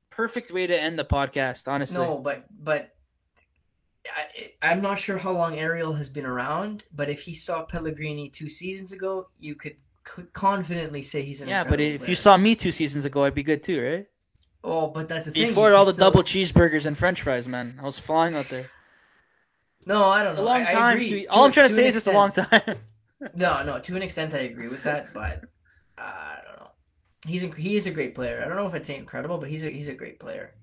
Perfect way to end the podcast, honestly. No, but but I, am not sure how long Ariel has been around, but if he saw Pellegrini two seasons ago, you could confidently say he's an yeah. But if player. you saw me two seasons ago, I'd be good too, right? Oh, but that's the thing. Before all the still... double cheeseburgers and French fries, man, I was flying out there. No, I don't know. a long I, time. I agree. To, all I'm trying to say is extent. it's a long time. no, no. To an extent, I agree with that, but uh, I don't know. He's a, he is a great player. I don't know if I'd say incredible, but he's a he's a great player.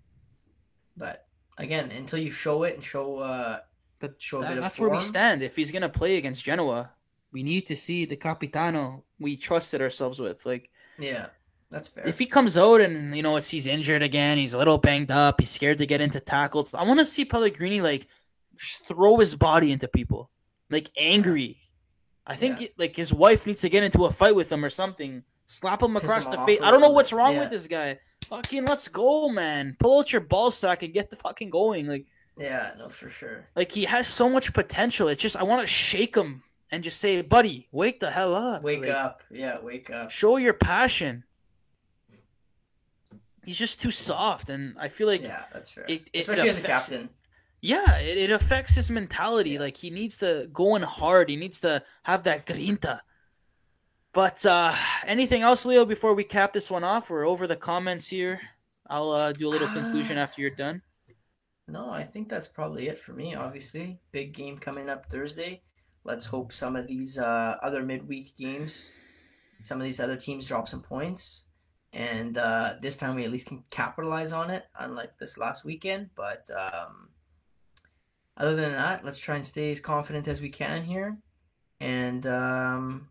But again, until you show it and show uh but show that, that's form, That's where we stand. If he's gonna play against Genoa, we need to see the Capitano we trusted ourselves with. Like Yeah. That's fair. If he comes out and you know it's he's injured again, he's a little banged up, he's scared to get into tackles. I want to see Pellegrini like just throw his body into people, like angry. I think yeah. it, like his wife needs to get into a fight with him or something. Slap him across him the face. I don't know what's wrong yeah. with this guy. fucking let's go, man. Pull out your ball sack and get the fucking going. Like Yeah, no, for sure. like he has so much potential. It's just I want to shake him and just say, buddy, wake the hell up. Wake Like, up. Yeah, wake up. Show your passion. He's just too soft, and I feel like Yeah, that's fair. it- it Especially as a captain. Yeah, it, it affects his mentality. Yeah. Like he needs to go in hard. He needs to have that grinta. But uh anything else, Leo, before we cap this one off? We're over the comments here. I'll uh, do a little conclusion Ah. after you're done. No, I think that's probably it for me. Obviously, big game coming up Thursday. Let's hope some of these uh, other midweek games, some of these other teams drop some points, and uh, this time we at least can capitalize on it, unlike this last weekend. But um, other than that, let's try and stay as confident as we can here, and um,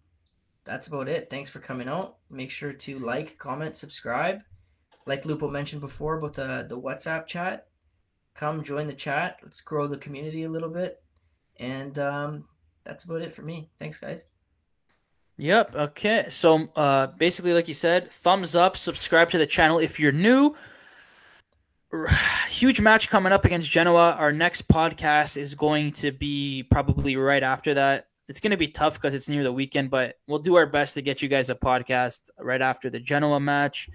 that's about it. Thanks for coming out. Make sure to like, comment, subscribe. Like Lupo mentioned before about the the WhatsApp chat come join the chat. Let's grow the community a little bit. And um, that's about it for me. Thanks, guys. Yep. Okay. So uh, basically, like you said, thumbs up, subscribe to the channel if you're new. Huge match coming up against Genoa. Our next podcast is going to be probably right after that. It's going to be tough because it's near the weekend, but we'll do our best to get you guys a podcast right after the Genoa match.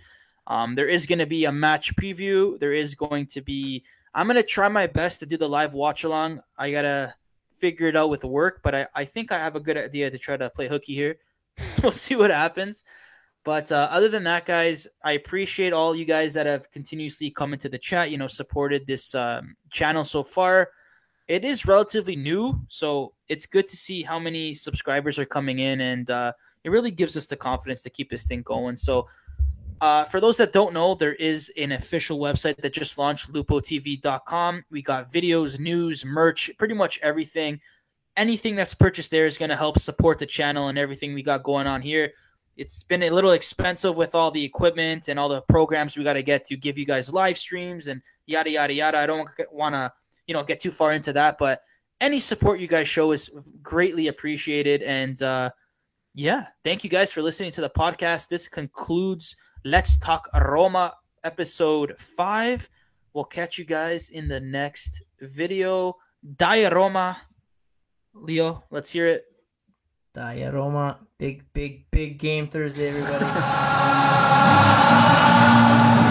Um, there is going to be a match preview. There is going to be. I'm going to try my best to do the live watch along. I got to figure it out with work, but I, I think I have a good idea to try to play hooky here. we'll see what happens. But uh, other than that, guys, I appreciate all you guys that have continuously come into the chat. You know, supported this um, channel so far. It is relatively new, so it's good to see how many subscribers are coming in, and uh, it really gives us the confidence to keep this thing going. So, uh, for those that don't know, there is an official website that just launched, lupotv.com. We got videos, news, merch, pretty much everything. Anything that's purchased there is going to help support the channel and everything we got going on here. It's been a little expensive with all the equipment and all the programs we got to get to give you guys live streams and yada yada yada. I don't want to, you know, get too far into that, but any support you guys show is greatly appreciated. And uh, yeah, thank you guys for listening to the podcast. This concludes Let's Talk Roma episode five. We'll catch you guys in the next video. Dai Roma. Leo, let's hear it. Daje Roma. Big, big, big game Thursday, everybody.